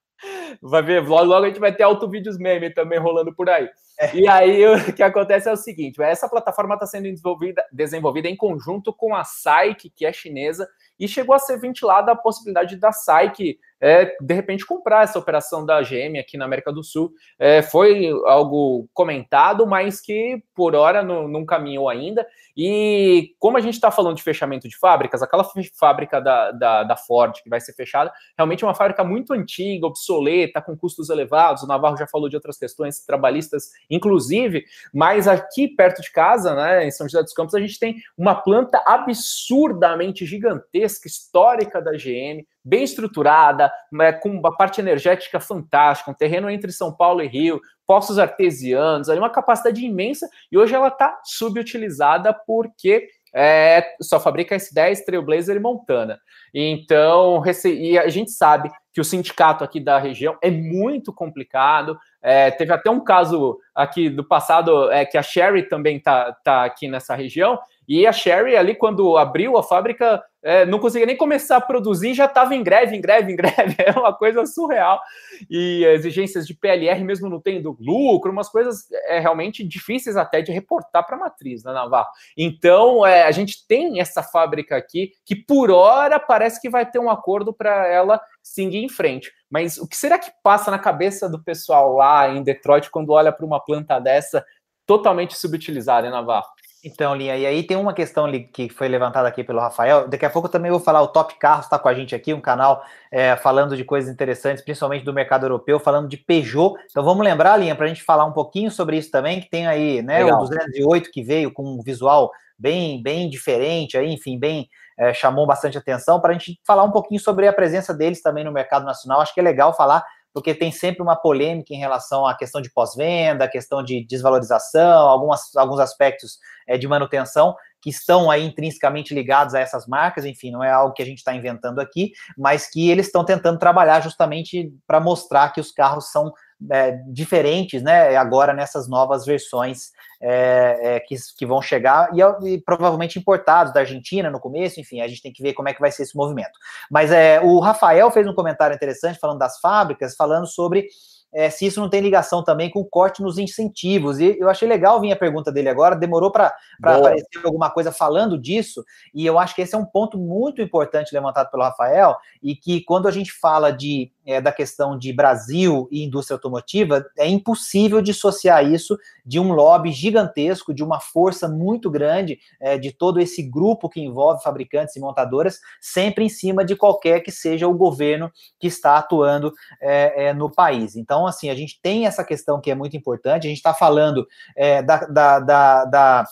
[SPEAKER 2] Vai ver, logo, logo a gente vai ter auto vídeos meme também rolando por aí. É. E aí o que acontece é o seguinte: essa plataforma está sendo desenvolvida, desenvolvida em conjunto com a SAIC, que é chinesa, e chegou a ser ventilada a possibilidade da SAIC é, de repente comprar essa operação da GM aqui na América do Sul. É, foi algo comentado, mas que por hora não, não caminhou ainda. E como a gente está falando de fechamento de fábricas, aquela fábrica da, da, da, Ford que vai ser fechada, realmente é uma fábrica muito antiga, obsoleta, com custos elevados. O Navarro já falou de outras questões trabalhistas, inclusive, mas aqui perto de casa, né, em São José dos Campos, a gente tem uma planta absurdamente gigantesca, histórica da GM bem estruturada, né, com uma parte energética fantástica, um terreno entre São Paulo e Rio, poços artesianos, ali uma capacidade imensa, e hoje ela está subutilizada porque é, só fabrica S10, Trailblazer e Montana. Então, e a gente sabe que o sindicato aqui da região é muito complicado. É, teve até um caso aqui do passado é, que a Sherry também está tá aqui nessa região, e a Sherry ali, quando abriu a fábrica, é, não conseguia nem começar a produzir, já estava em greve, em greve, em greve. É uma coisa surreal. E exigências de PLR, mesmo não tendo lucro, umas coisas é, realmente difíceis até de reportar para a matriz, né, Navarro? Então, é, a gente tem essa fábrica aqui que, por hora, parece que vai ter um acordo para ela seguir em frente. Mas o que será que passa na cabeça do pessoal lá em Detroit quando olha para uma planta dessa totalmente subutilizada, hein, Navarro?
[SPEAKER 1] Então, Linha, e aí tem uma questão que foi levantada aqui pelo Rafael. Daqui a pouco eu também vou falar, o Top Carros está com a gente aqui, um canal é, falando de coisas interessantes, principalmente do mercado europeu, falando de Peugeot. Então vamos lembrar, Linha, para a gente falar um pouquinho sobre isso também, que tem aí né, o 208 que veio com um visual bem, bem diferente, aí, enfim, bem é, chamou bastante atenção, para a gente falar um pouquinho sobre a presença deles também no mercado nacional. Acho que é legal falar porque tem sempre uma polêmica em relação à questão de pós-venda, questão de desvalorização, algumas, alguns aspectos é, de manutenção que estão aí intrinsecamente ligados a essas marcas, enfim, não é algo que a gente está inventando aqui, mas que eles estão tentando trabalhar justamente para mostrar que os carros são é, diferentes, né, agora nessas novas versões é, é, que, que vão chegar e, e, provavelmente importados da Argentina no começo, enfim, a gente tem que ver como é que vai ser esse movimento. Mas é, o Rafael fez um comentário interessante falando das fábricas, falando sobre é, se isso não tem ligação também com o corte nos incentivos. E eu achei legal vir a pergunta dele agora, demorou para aparecer alguma coisa falando disso, e eu acho que esse é um ponto muito importante levantado pelo Rafael, e que quando a gente fala de, é, da questão de Brasil e indústria automotiva, é impossível dissociar isso de um lobby gigantesco, de uma força muito grande é, de todo esse grupo que envolve fabricantes e montadoras, sempre em cima de qualquer que seja o governo que está atuando é, é no país. Então, assim, a gente tem essa questão que é muito importante, a gente está falando é, da, da, da, da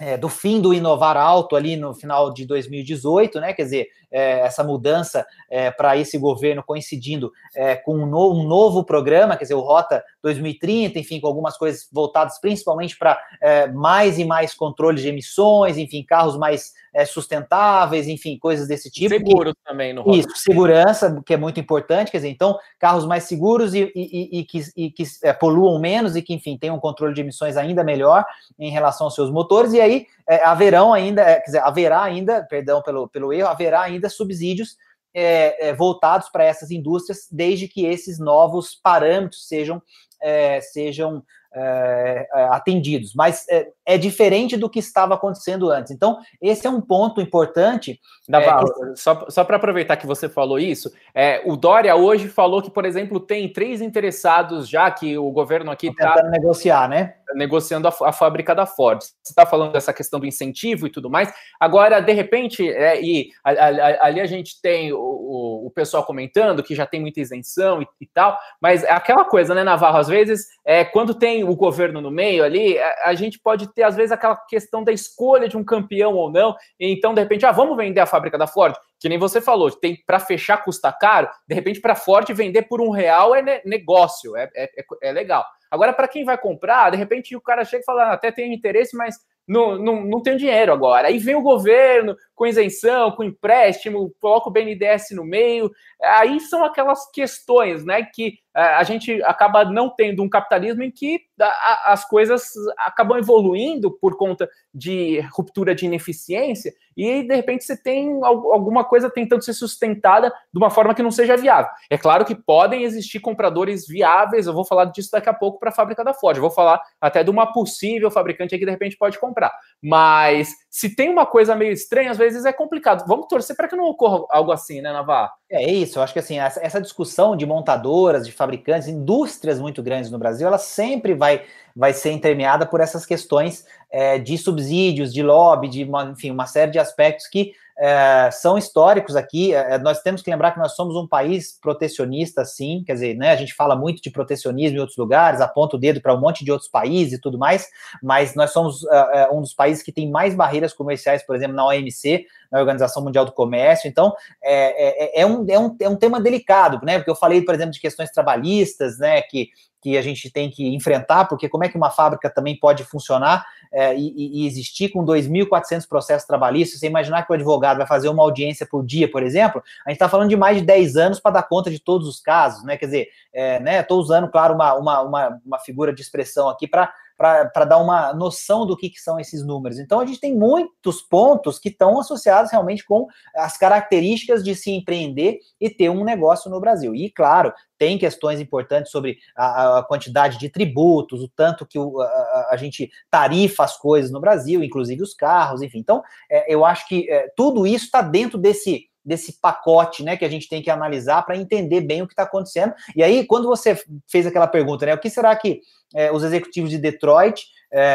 [SPEAKER 1] é, do fim do inovar alto ali no final de 2018, né? Quer dizer, é, essa mudança é, para esse governo coincidindo é, com um, no, um, novo programa, quer dizer, o Rota 2030, enfim, com algumas coisas voltadas principalmente para é, mais e mais controles de emissões, enfim, carros mais é, sustentáveis, enfim, coisas desse tipo.
[SPEAKER 2] Seguro que, também no Rota.
[SPEAKER 1] Isso, segurança, que é muito importante, quer dizer, então, carros mais seguros e, e, e que, e que é, poluam menos e que, enfim, tenham um controle de emissões ainda melhor em relação aos seus motores, e aí haverão ainda, quer dizer, haverá ainda, perdão pelo, pelo erro, haverá ainda subsídios é, é, voltados para essas indústrias, desde que esses novos parâmetros sejam, é, sejam é, é, atendidos. Mas é, é, diferente do que estava acontecendo antes. Então, esse é um ponto importante.
[SPEAKER 2] Que... só, só para aproveitar que você falou isso, o Dória hoje falou que, por exemplo, tem três interessados já que o governo aqui está
[SPEAKER 1] tentando negociar, né?
[SPEAKER 2] Negociando a, a, fábrica da Ford. Você está falando dessa questão do incentivo e tudo mais. Agora, de repente, é, e a, a, ali a gente tem o, o, o, pessoal comentando que já tem muita isenção e, e, tal, mas é aquela coisa, né, Navarro? Às vezes, é, quando tem o governo no meio ali, a, gente pode ter, às vezes, aquela questão da escolha de um campeão ou não. Então, de repente, ah, vamos vender a fábrica da Ford? que nem você falou, tem para fechar custa caro, de repente para Ford vender por um real é negócio, é, é, é legal. Agora, para quem vai comprar, de repente o cara chega e fala, ah, até tem interesse, mas não, não, não tem dinheiro agora. Aí vem o governo com isenção, com empréstimo, coloca o BNDES no meio. Aí são aquelas questões, né, que a gente acaba não tendo um capitalismo em que as coisas acabam evoluindo por conta de ruptura de ineficiência e de repente você tem alguma coisa tentando ser sustentada de uma forma que não seja viável. É claro que podem existir compradores viáveis, eu vou falar disso daqui a pouco para a fábrica da Ford, eu vou falar até de uma possível fabricante que de repente pode comprar. Mas se tem uma coisa meio estranha, às vezes é complicado. Vamos torcer para que não ocorra algo assim, né, Navarro?
[SPEAKER 1] É isso, eu acho que assim, essa, discussão de montadoras, de fabricantes, indústrias muito grandes no Brasil, ela sempre vai vai ser entremeada por essas questões é, de subsídios, de lobby, de uma, enfim, uma série de aspectos que é, são históricos aqui. É, nós temos que lembrar que nós somos um país protecionista, sim, quer dizer, né, a gente fala muito de protecionismo em outros lugares, aponta o dedo para um monte de outros países e tudo mais, mas nós somos é, é, um dos países que tem mais barreiras comerciais, por exemplo, na OMC, na Organização Mundial do Comércio. Então, é, é, é, um, é, um, é um tema delicado, né? Porque eu falei, por exemplo, de questões trabalhistas, né? Que, que a gente tem que enfrentar, porque como é que uma fábrica também pode funcionar é, e, e, existir com 2.400 processos trabalhistas? Você imaginar que o advogado vai fazer uma audiência por dia, por exemplo, a gente está falando de mais de 10 anos para dar conta de todos os casos, né? Quer dizer, é, né? Estou usando, claro, uma, uma, uma, uma figura de expressão aqui para para dar uma noção do que, que, são esses números. Então, a gente tem muitos pontos que estão associados realmente com as características de se empreender e ter um negócio no Brasil. E, claro, tem questões importantes sobre a, a quantidade de tributos, o tanto que o, a, a, gente tarifa as coisas no Brasil, inclusive os carros, enfim. Então, é, eu acho que é, tudo isso está dentro desse desse pacote, né, que a gente tem que analisar para entender bem o que está acontecendo. E aí, quando você fez aquela pergunta, né, o que será que é, os executivos de Detroit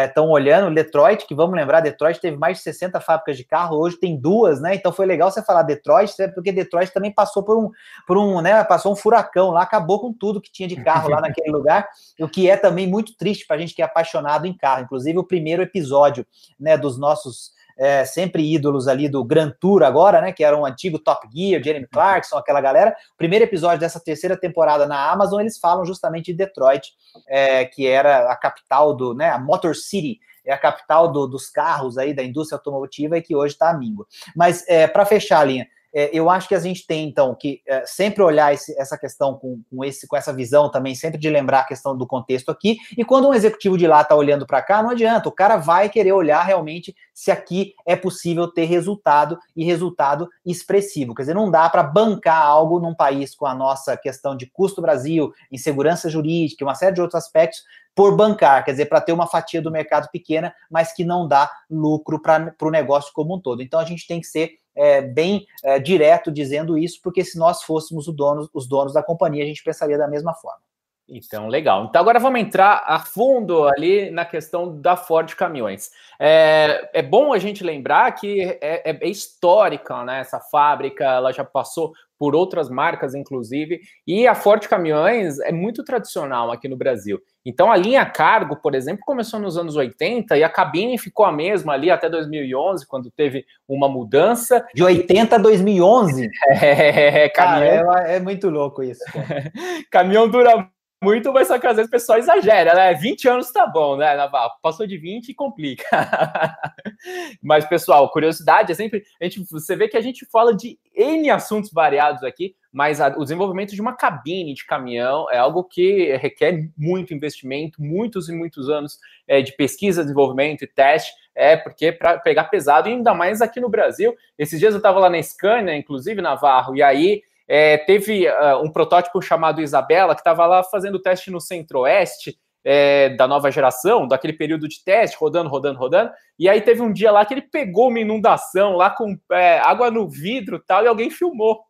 [SPEAKER 1] estão é, olhando? Detroit, que vamos lembrar, Detroit teve mais de 60 fábricas de carro, hoje tem duas, né? Então foi legal você falar Detroit, né, porque Detroit também passou por um, por um, né, passou um furacão lá, acabou com tudo que tinha de carro lá naquele lugar, o que é também muito triste para a gente que é apaixonado em carro. Inclusive, o primeiro episódio, né, dos nossos é, sempre ídolos ali do Grand Tour agora, né? Que era um antigo Top Gear, Jeremy Clarkson, aquela galera. O primeiro episódio dessa terceira temporada na Amazon, eles falam justamente de Detroit, é, que era a capital do, né? A Motor City, é a capital do, dos carros aí, da indústria automotiva e que hoje está a míngua. Mas é, para fechar a linha, é, eu acho que a gente tem, então, que é, sempre olhar esse, essa questão com, com, esse, com essa visão também, sempre de lembrar a questão do contexto aqui. E quando um executivo de lá está olhando para cá, não adianta, o cara vai querer olhar realmente se aqui é possível ter resultado e resultado expressivo. Quer dizer, não dá para bancar algo num país com a nossa questão de custo Brasil, insegurança jurídica uma série de outros aspectos por bancar, quer dizer, para ter uma fatia do mercado pequena, mas que não dá lucro para o negócio como um todo. Então a gente tem que ser é, bem é, direto dizendo isso, porque se nós fôssemos dono, os donos da companhia, a gente pensaria da mesma forma.
[SPEAKER 2] Então, legal. Então, agora vamos entrar a fundo ali na questão da Ford Caminhões. É, é bom a gente lembrar que é, é, é histórica, né? Essa fábrica, ela já passou por outras marcas, inclusive, e a Ford Caminhões é muito tradicional aqui no Brasil. Então, a linha cargo, por exemplo, começou nos anos 80 e a cabine ficou a mesma ali até 2011, quando teve uma mudança.
[SPEAKER 1] De 80 a 2011?
[SPEAKER 2] É,
[SPEAKER 1] caminhão... Cara, é, é muito louco isso.
[SPEAKER 2] caminhão dura muito, mas só que às vezes o pessoal exagera, né? 20 anos tá bom, né, Naval? Passou de 20 e complica. mas, pessoal, curiosidade é sempre. A gente, você vê que a gente fala de N assuntos variados aqui, mas a, o desenvolvimento de uma cabine de caminhão é algo que requer muito investimento, muitos e muitos anos é, de pesquisa, desenvolvimento e teste. É, porque para pegar pesado, e ainda mais aqui no Brasil. Esses dias eu estava lá na Scania, inclusive, Navarro, e aí é, teve uh, um protótipo chamado Isabela, que estava lá fazendo teste no centro-oeste é, da nova geração, daquele período de teste, rodando, rodando, rodando. E aí teve um dia lá que ele pegou uma inundação lá com é, água no vidro tal, e alguém filmou.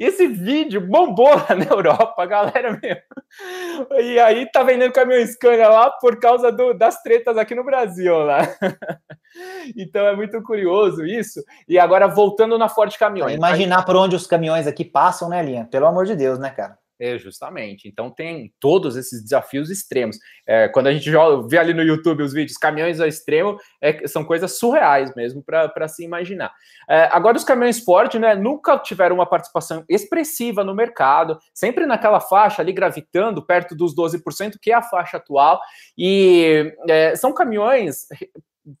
[SPEAKER 2] Esse vídeo bombou na Europa, galera mesmo. E aí tá vendendo caminhão Scania lá por causa do, das tretas aqui no Brasil lá. Então é muito curioso isso. E agora voltando na Ford Caminhões.
[SPEAKER 1] Imaginar por onde os caminhões aqui passam, né, Linha? Pelo amor de Deus, né, cara?
[SPEAKER 2] É, justamente. Então tem todos esses desafios extremos. É, quando a gente vê ali no YouTube os vídeos caminhões ao extremo, é, são coisas surreais mesmo para se imaginar. É, agora, os caminhões Ford né, nunca tiveram uma participação expressiva no mercado, sempre naquela faixa ali gravitando perto dos 12%, que é a faixa atual. E é, são caminhões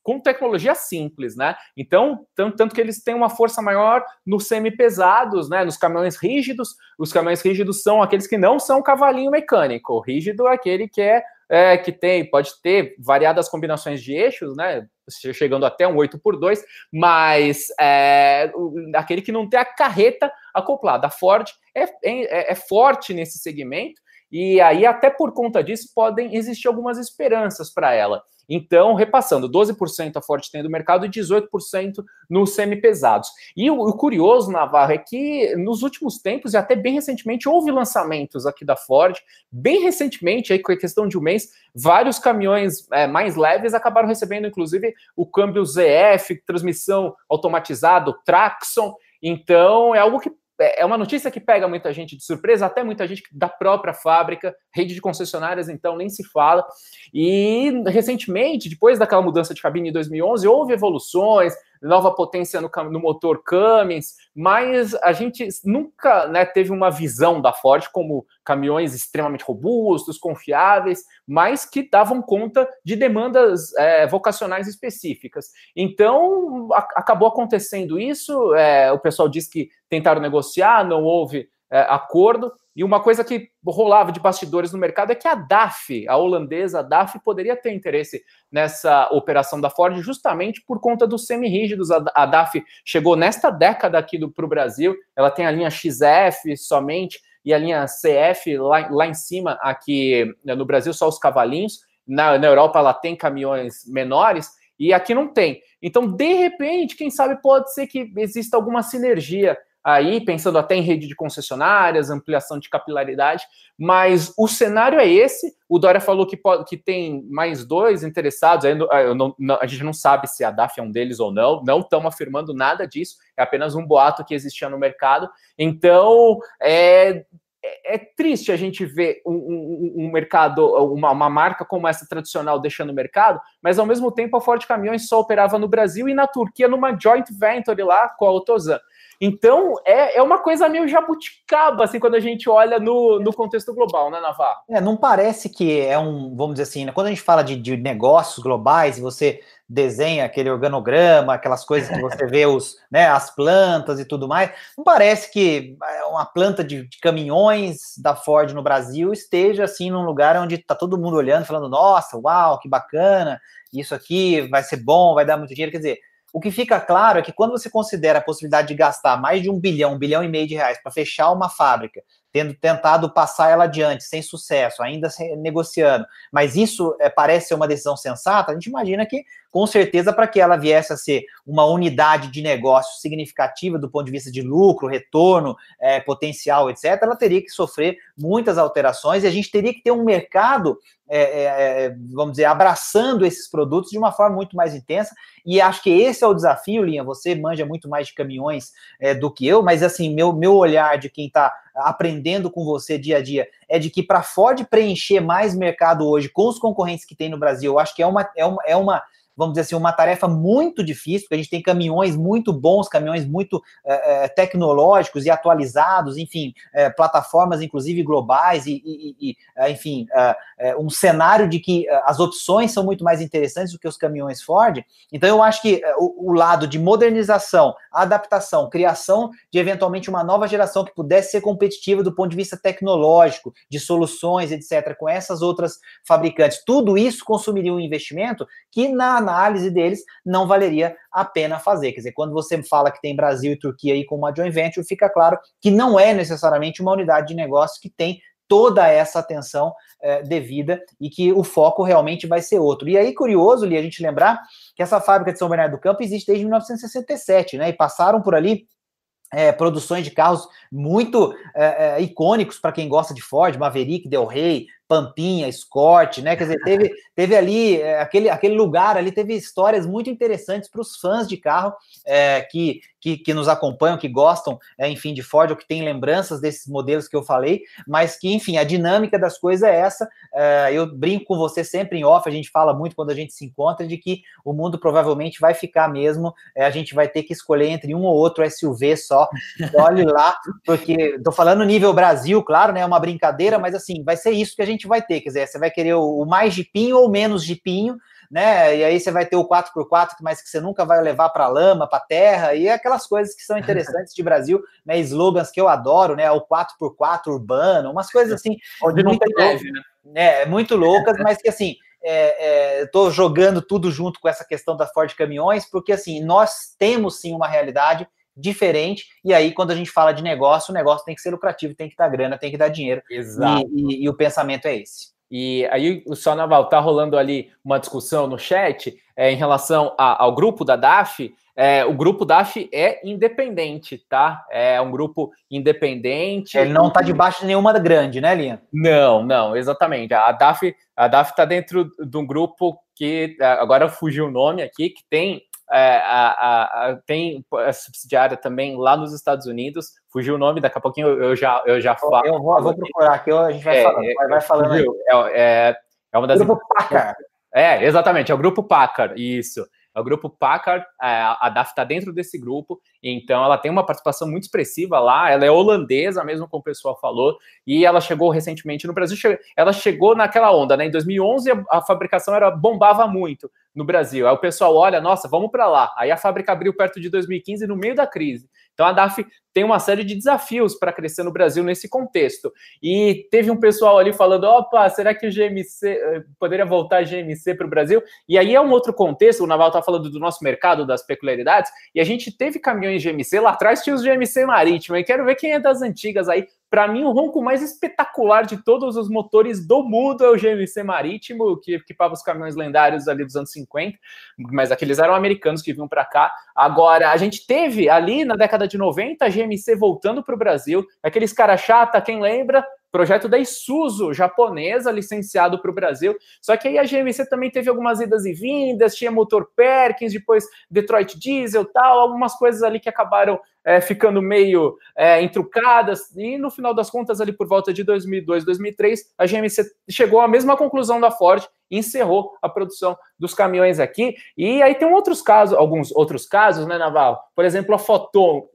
[SPEAKER 2] com tecnologia simples, né? Então, tanto, que eles têm uma força maior nos semi-pesados, né? Nos caminhões rígidos. Os caminhões rígidos são aqueles que não são cavalinho mecânico. O rígido é aquele que é, é que tem, pode ter variadas combinações de eixos, né? Chegando até um 8 por 2 mas é, aquele que não tem a carreta acoplada. A Ford é, é, é forte nesse segmento e aí, até por conta disso, podem existir algumas esperanças para ela. Então, repassando, 12% a Ford tem do mercado e 18% nos semi-pesados. E o, o, curioso, Navarro, é que nos últimos tempos, e até bem recentemente, houve lançamentos aqui da Ford. Bem recentemente, aí com a questão de um mês, vários caminhões é, mais leves acabaram recebendo, inclusive, o câmbio ZF, transmissão automatizado, Traxon. Então, é algo que é, é uma notícia que pega muita gente de surpresa, até muita gente da própria fábrica, rede de concessionárias, então nem se fala. E recentemente, depois daquela mudança de cabine em 2011, houve evoluções, nova potência no, no motor Cummins, mas a gente nunca né, teve uma visão da Ford como caminhões extremamente robustos, confiáveis, mas que davam conta de demandas é, vocacionais específicas. Então, a, acabou acontecendo isso, é, o pessoal diz que tentaram negociar, não houve é, acordo, e uma coisa que rolava de bastidores no mercado é que a DAF, a holandesa a DAF, poderia ter interesse nessa operação da Ford justamente por conta dos semi-rígidos. A DAF chegou nesta década aqui para o Brasil, ela tem a linha XF somente e a linha CF lá, lá em cima, aqui né, no Brasil, só os cavalinhos. Na, na Europa ela tem caminhões menores e aqui não tem. Então, de repente, quem sabe pode ser que exista alguma sinergia aí, pensando até em rede de concessionárias, ampliação de capilaridade, mas o cenário é esse. O Dória falou que, pode, que tem mais dois interessados, não, não, a gente não sabe se a DAF é um deles ou não, não estamos afirmando nada disso, é apenas um boato que existia no mercado. Então, é, é, é triste a gente ver um, um, um mercado, uma, uma, marca como essa tradicional deixando o mercado, mas ao mesmo tempo a Ford Caminhões só operava no Brasil e na Turquia numa joint venture lá com a Autozan. Então, é, é uma coisa meio jabuticaba, assim, quando a gente olha no, no contexto global, né, Navarro?
[SPEAKER 1] É, não parece que é um, vamos dizer assim, né, quando a gente fala de, de negócios globais e você desenha aquele organograma, aquelas coisas que você vê os, né, as plantas e tudo mais, não parece que é, uma planta de, de, caminhões da Ford no Brasil esteja assim num lugar onde está todo mundo olhando, falando, nossa, uau, que bacana, isso aqui vai ser bom, vai dar muito dinheiro. Quer dizer, o que fica claro é que quando você considera a possibilidade de gastar mais de um bilhão, um bilhão e meio de reais para fechar uma fábrica, tendo tentado passar ela adiante sem sucesso, ainda negociando, mas isso é, parece ser uma decisão sensata, a gente imagina que, com certeza, para que ela viesse a ser uma unidade de negócio significativa do ponto de vista de lucro, retorno, é, potencial, etc., ela teria que sofrer muitas alterações e a gente teria que ter um mercado é, é, vamos dizer, abraçando esses produtos de uma forma muito mais intensa. E acho que esse é o desafio, Linha. Você manja muito mais de caminhões do que eu, mas assim, meu, meu olhar de quem está aprendendo com você dia a dia é de que para Ford preencher mais mercado hoje com os concorrentes que tem no Brasil, eu acho que é uma, é uma, é uma vamos dizer assim, uma tarefa muito difícil, porque a gente tem caminhões muito bons, caminhões muito é, tecnológicos e atualizados, enfim, é, plataformas inclusive globais e, e, e enfim, é, um cenário de que as opções são muito mais interessantes do que os caminhões Ford. Então, eu acho que o, o lado de modernização, adaptação, criação de eventualmente uma nova geração que pudesse ser competitiva do ponto de vista tecnológico, de soluções, etc., com essas outras fabricantes, tudo isso consumiria um investimento que na análise deles não valeria a pena fazer. Quer dizer, quando você fala que tem Brasil e Turquia aí com uma joint venture, fica claro que não é necessariamente uma unidade de negócio que tem toda essa atenção é, devida e que o foco realmente vai ser outro. E aí, curioso, a gente lembrar que essa fábrica de São Bernardo do Campo existe desde 1967, né? E passaram por ali é, produções de carros muito é, é, icônicos para quem gosta de Ford, Maverick, Del Rey, Pampinha, Escort, né? Quer dizer, teve, teve ali é, aquele, aquele lugar ali, teve histórias muito interessantes para os fãs de carro é, que, que, que, nos acompanham, que gostam, é, enfim, de Ford ou que têm lembranças desses modelos que eu falei, mas que, enfim, a dinâmica das coisas é essa. É, eu brinco com você sempre em off, a gente fala muito quando a gente se encontra de que o mundo provavelmente vai ficar mesmo, a gente vai ter que escolher entre um ou outro SUV só. Olhe lá, porque estou falando nível Brasil, claro, né? É uma brincadeira, mas assim, vai ser isso que a gente gente vai ter. Quer dizer, você vai querer o, mais de pinho ou menos de pinho, né? E aí você vai ter o 4x4, mas que você nunca vai levar para lama, para terra, e aquelas coisas que são interessantes de Brasil, né? Slogans que eu adoro, né? O 4x4 urbano, umas coisas assim.
[SPEAKER 2] Onde não tem neve, né?
[SPEAKER 1] É, muito loucas, mas que assim. É, é, jogando tudo junto com essa questão da Ford Caminhões, porque assim, nós temos sim uma realidade diferente. E aí, quando a gente fala de negócio, o negócio tem que ser lucrativo, tem que dar grana, tem que dar dinheiro.
[SPEAKER 2] Exato.
[SPEAKER 1] E, e, e o pensamento é esse.
[SPEAKER 2] E aí, o só Naval, tá rolando ali uma discussão no chat é, em relação a, ao grupo da DAF. É, o grupo DAF é independente, tá? É um grupo independente.
[SPEAKER 1] Ele não está debaixo de nenhuma grande, né, Linha?
[SPEAKER 2] Não, não, exatamente. A DAF a DAF está dentro de um grupo que agora fugiu o nome aqui, que tem é, a, a, a, tem a subsidiária também lá nos Estados Unidos. Fugiu o nome, daqui a pouquinho eu já, eu já falo.
[SPEAKER 1] Eu vou, eu vou procurar aqui, a gente vai é, falando. Vai, vai falando
[SPEAKER 2] fugiu, é, é, é, uma das.
[SPEAKER 1] Grupo Packard.
[SPEAKER 2] É, exatamente, é o Grupo Packard, isso. É o grupo Packard, é, a DAF está dentro desse grupo, então ela tem uma participação muito expressiva lá. Ela é holandesa, mesmo como o pessoal falou, e ela chegou recentemente no Brasil. Ela chegou naquela onda, né? Em 2011 a fabricação era bombava muito no Brasil. Aí o pessoal olha, nossa, vamos para lá. Aí a fábrica abriu perto de 2015, no meio da crise. Então a DAF tem uma série de desafios para crescer no Brasil nesse contexto. E teve um pessoal ali falando: opa, será que o GMC eh, poderia voltar GMC para o Brasil? E aí é um outro contexto. O Naval está falando do nosso mercado, das peculiaridades, e a gente teve caminhões GMC lá atrás, tinha os GMC Marítimo. E quero ver quem é das antigas aí para mim, o ronco mais espetacular de todos os motores do mundo é o GMC Marítimo, que equipava os caminhões lendários ali dos anos 50, mas aqueles eram americanos que vinham para cá. Agora, a gente teve ali na década de 90 a GMC voltando para o Brasil, aqueles cara chata, quem lembra? Projeto da Isuzu, japonesa, licenciado para o Brasil. Só que aí a GMC também teve algumas idas e vindas, tinha motor Perkins, depois Detroit Diesel, tal, algumas coisas ali que acabaram é, ficando meio é, entrucadas. E no final das contas, ali por volta de 2002, 2003, a GMC chegou à mesma conclusão da Ford encerrou a produção dos caminhões aqui. E aí tem outros casos, alguns outros casos, né, Naval? Por exemplo, a Foton.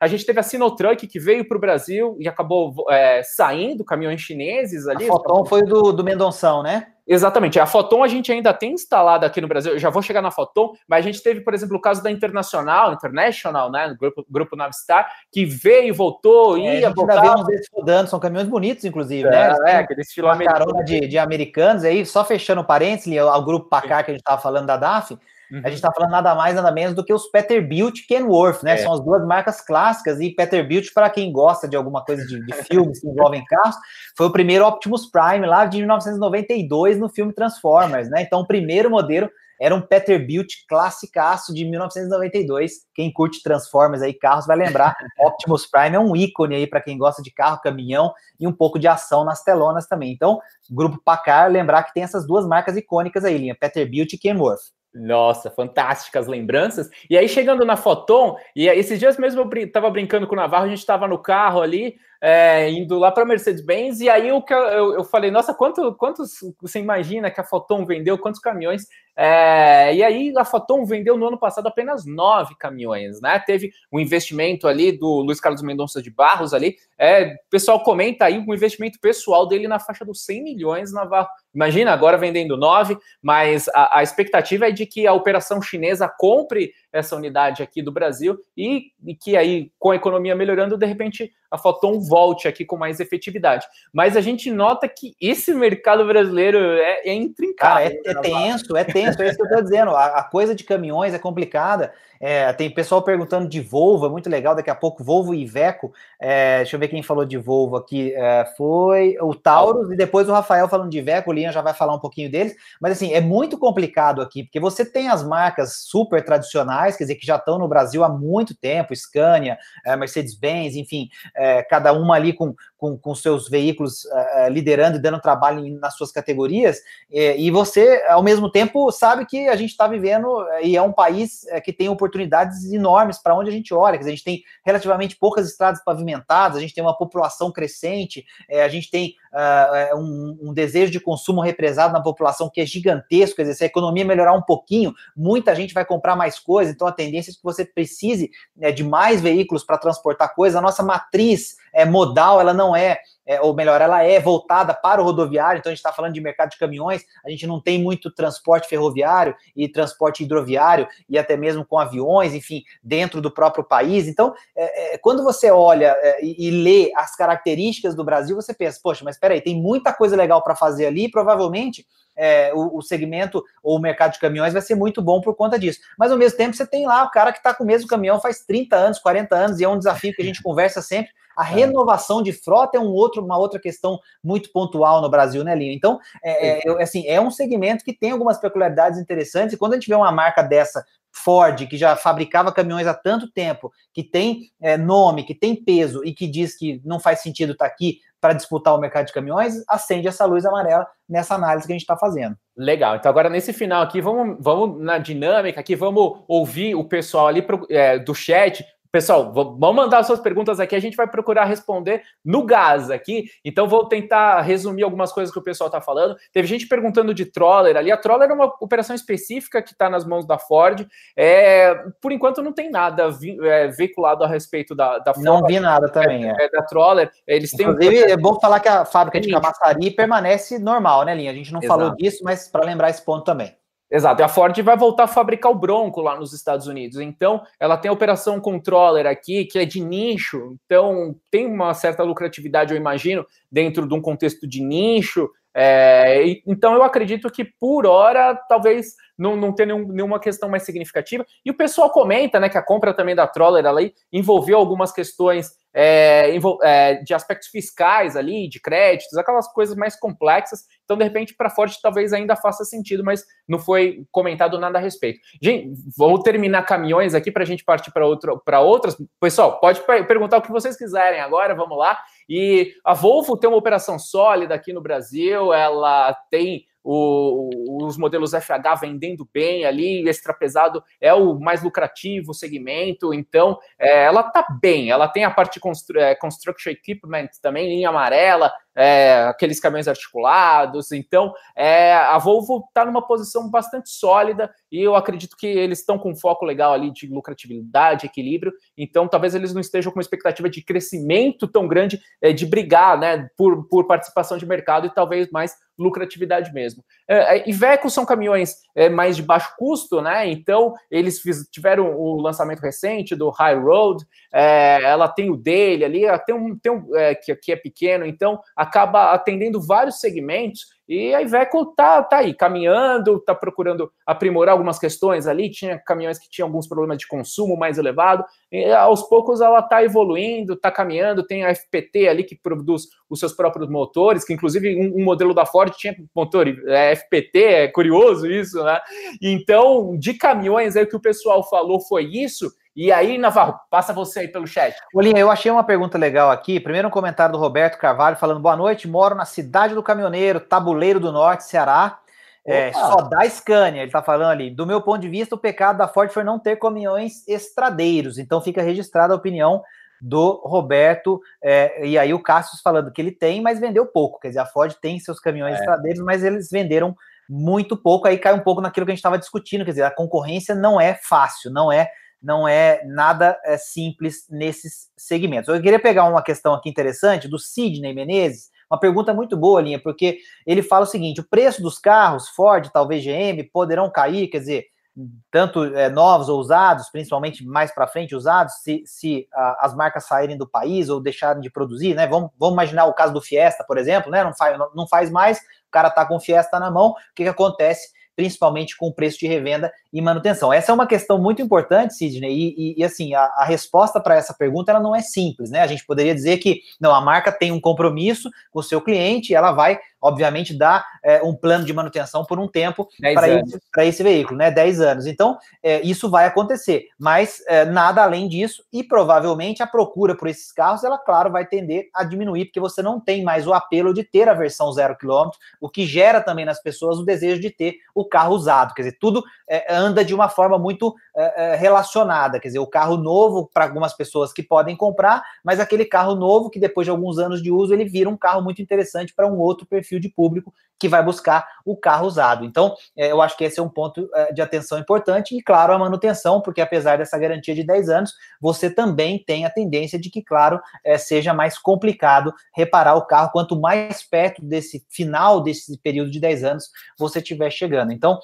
[SPEAKER 2] A gente teve a Sinotruck que veio para o Brasil e acabou é, saindo, caminhões chineses ali.
[SPEAKER 1] A Foton foi do, do Mendonção, né?
[SPEAKER 2] Exatamente. A Foton a gente ainda tem instalada aqui no Brasil. Eu já vou chegar na Foton, mas a gente teve, por exemplo, o caso da Internacional, International, né? Grupo, grupo Navistar, que veio, voltou, é, ia, voltar.
[SPEAKER 1] Vemos rodando, são caminhões bonitos, inclusive,
[SPEAKER 2] é,
[SPEAKER 1] né?
[SPEAKER 2] É, aquele estilo
[SPEAKER 1] americano. de, de americanos aí, só fechando parênteses, o grupo Pacar que a gente estava falando da DAF, Uhum. A gente está falando nada mais, nada menos do que os Peterbilt e Kenworth, né? É. São as duas marcas clássicas. E Peterbilt, para quem gosta de alguma coisa de, de filmes que envolvem carros, foi o primeiro Optimus Prime lá de 1992 no filme Transformers, né? Então, o primeiro modelo era um Peterbilt classicaço de 1992. Quem curte Transformers aí, carros, vai lembrar. Optimus Prime é um ícone aí para quem gosta de carro, caminhão e um pouco de ação nas telonas também. Então, grupo Pacar, lembrar que tem essas duas marcas icônicas aí, linha Peterbilt e Kenworth.
[SPEAKER 2] Nossa, fantásticas lembranças. E aí, chegando na Foton, e esses dias mesmo eu estava brincando com o Navarro, a gente estava no carro ali, é, indo lá para Mercedes-Benz, e aí eu, eu, eu falei, nossa, quanto, quantos você imagina que a Foton vendeu, quantos caminhões? É, e aí a Foton vendeu no ano passado apenas nove caminhões, né? Teve um investimento ali do Luiz Carlos Mendonça de Barros ali. É, o pessoal comenta aí um investimento pessoal dele na faixa dos 100 milhões, Navarro. Imagina, agora vendendo nove, mas a, a expectativa é de que a operação chinesa compre essa unidade aqui do Brasil e, e, que aí, com a economia melhorando, de repente a Foton volte aqui com mais efetividade. Mas a gente nota que esse mercado brasileiro é, é intrincado.
[SPEAKER 1] É, é tenso, é tenso, é isso que eu estou dizendo. A, a, coisa de caminhões é complicada. É, tem pessoal perguntando de Volvo, é muito legal. Daqui a pouco, Volvo e Iveco. É, deixa eu ver quem falou de Volvo aqui. É, foi o Taurus e depois o Rafael falando de Iveco. O Lian já vai falar um pouquinho deles. Mas assim, é muito complicado aqui, porque você tem as marcas super tradicionais, quer dizer, que já estão no Brasil há muito tempo Scania, é, Mercedes-Benz, enfim, é, cada uma ali com, com, com seus veículos uh, liderando e dando trabalho nas suas categorias, e, e, você, ao mesmo tempo, sabe que a gente está vivendo e é um país que tem oportunidades enormes para onde a gente olha, quer dizer, a gente tem relativamente poucas estradas pavimentadas, a gente tem uma população crescente, é, a gente tem uh, um, um, desejo de consumo represado na população que é gigantesco, quer dizer, se a economia melhorar um pouquinho, muita gente vai comprar mais coisas, então a tendência é que você precise né, de mais veículos para transportar coisas, a nossa matriz é, modal, ela não é é, ou melhor, ela é voltada para o rodoviário, então a gente está falando de mercado de caminhões, a gente não tem muito transporte ferroviário e transporte hidroviário, e até mesmo com aviões, enfim, dentro do próprio país. Então, é, é, quando você olha é, e, e, lê as características do Brasil, você pensa, poxa, mas peraí, tem muita coisa legal para fazer ali, provavelmente é, o, o, segmento ou o mercado de caminhões vai ser muito bom por conta disso. Mas ao mesmo tempo, você tem lá o cara que está com o mesmo caminhão faz 30 anos, 40 anos, e é um desafio que a gente conversa sempre. A é. renovação de frota é um outro, uma outra questão muito pontual no Brasil, né, Linho? Então, é, é, assim, é um segmento que tem algumas peculiaridades interessantes, e quando a gente vê uma marca dessa Ford, que já fabricava caminhões há tanto tempo, que tem é, nome, que tem peso e que diz que não faz sentido estar tá aqui para disputar o mercado de caminhões, acende essa luz amarela nessa análise que a gente está fazendo.
[SPEAKER 2] Legal. Então, agora nesse final aqui, vamos, vamos na dinâmica aqui, vamos ouvir o pessoal ali pro, é, do chat Pessoal, vamos mandar suas perguntas aqui, a gente vai procurar responder no gás aqui. Então, vou tentar resumir algumas coisas que o pessoal está falando. Teve gente perguntando de Troller ali. A Troller é uma operação específica que está nas mãos da Ford. É, por enquanto, não tem nada é, veiculado a respeito da, da Ford.
[SPEAKER 1] Não vi nada também. É,
[SPEAKER 2] é. da Troller. Eles têm
[SPEAKER 1] Inclusive, um... é bom falar que a fábrica de Camaçari permanece normal, né, Linha? A gente não Exato. falou disso, mas para lembrar esse ponto também.
[SPEAKER 2] Exato, e a Ford vai voltar a fabricar o Bronco lá nos Estados Unidos. Então, ela tem a operação controller aqui, que é de nicho, então tem uma certa lucratividade, eu imagino, dentro de um contexto de nicho. É, então, eu acredito que por hora, talvez não, não tenha nenhum, nenhuma questão mais significativa. E o pessoal comenta né, que a compra também da Troller ali envolveu algumas questões é, é, de aspectos fiscais ali, de créditos, aquelas coisas mais complexas. Então, de repente, para a Ford talvez ainda faça sentido, mas não foi comentado nada a respeito. Gente, vou terminar caminhões aqui para a gente partir para outras. Pessoal, pode perguntar o que vocês quiserem agora, vamos lá. E a Volvo tem uma operação sólida aqui no Brasil, ela tem o, os modelos FH vendendo bem ali, extra pesado é o mais lucrativo segmento, então é, ela tá bem, ela tem a parte constru é, construction equipment também, linha amarela, é, aqueles caminhões articulados. Então, é, a Volvo está numa posição bastante sólida e eu acredito que eles estão com um foco legal ali de lucratividade, equilíbrio. Então, talvez eles não estejam com uma expectativa de crescimento tão grande é, de brigar né, por, por participação de mercado e talvez mais lucratividade mesmo. É, é Iveco são caminhões é, mais de baixo custo, né? Então, eles fiz, tiveram o lançamento recente do High Road, é, ela tem o dele ali, tem um, tem um é, que, que é pequeno, então acaba atendendo vários segmentos e a Iveco tá, tá aí, caminhando, tá procurando aprimorar algumas questões ali. Tinha caminhões que tinham alguns problemas de consumo mais elevado. E aos poucos ela tá evoluindo, tá caminhando. Tem a FPT ali que produz os seus próprios motores, que inclusive um, um modelo da Ford tinha motor é, FPT, é curioso isso, né? Então, de caminhões aí o que o pessoal falou foi isso. E aí, Navarro, passa você aí pelo chat.
[SPEAKER 1] Olinha, eu achei uma pergunta legal aqui. Primeiro um comentário do Roberto Carvalho falando: boa noite, moro na cidade do caminhoneiro, Tabuleiro do Norte, Ceará. É, só da Scania, ele tá falando ali. Do meu ponto de vista, o pecado da Ford foi não ter caminhões estradeiros. Então fica registrada a opinião do Roberto. É, e aí o Cassius falando que ele tem, mas vendeu pouco. Quer dizer, a Ford tem seus caminhões é. estradeiros, mas eles venderam muito pouco. Aí cai um pouco naquilo que a gente estava discutindo. Quer dizer, a concorrência não é fácil, não é não é nada é, simples nesses segmentos. Eu queria pegar uma questão aqui interessante do Sidney Menezes, uma pergunta muito boa, Linha, porque ele fala o seguinte: o preço dos carros, Ford, talvez GM, poderão cair, quer dizer, tanto é, novos ou usados, principalmente mais para frente usados, se, se a, as marcas saírem do país ou deixarem de produzir, né? Vamos, vamos imaginar o caso do Fiesta, por exemplo, né? Não faz, não, faz mais, o cara está com Fiesta na mão, o que, que acontece? Principalmente com o preço de revenda e manutenção. Essa é uma questão muito importante, Sidney, e, e, e assim, a, a resposta para essa pergunta ela não é simples, né? A gente poderia dizer que não, a marca tem um compromisso com o seu cliente ela vai obviamente, dá é, um plano de manutenção por um tempo para esse, esse, veículo, né? 10 anos. Então, é, isso vai acontecer, mas é, nada além disso, e provavelmente a procura por esses carros, ela, claro, vai tender a diminuir, porque você não tem mais o apelo de ter a versão zero quilômetro, o que gera também nas pessoas o desejo de ter o carro usado. Quer dizer, tudo é, anda de uma forma muito é, é, relacionada. Quer dizer, o carro novo para algumas pessoas que podem comprar, mas aquele carro novo que depois de alguns anos de uso ele vira um carro muito interessante para um outro perfil perfil de público que vai buscar o carro usado. Então, é, eu acho que esse é um ponto é, de atenção importante e, claro, a manutenção, porque apesar dessa garantia de 10 anos, você também tem a tendência de que, claro, é, seja mais complicado reparar o carro quanto mais perto desse final desse período de 10 anos você estiver chegando. Então,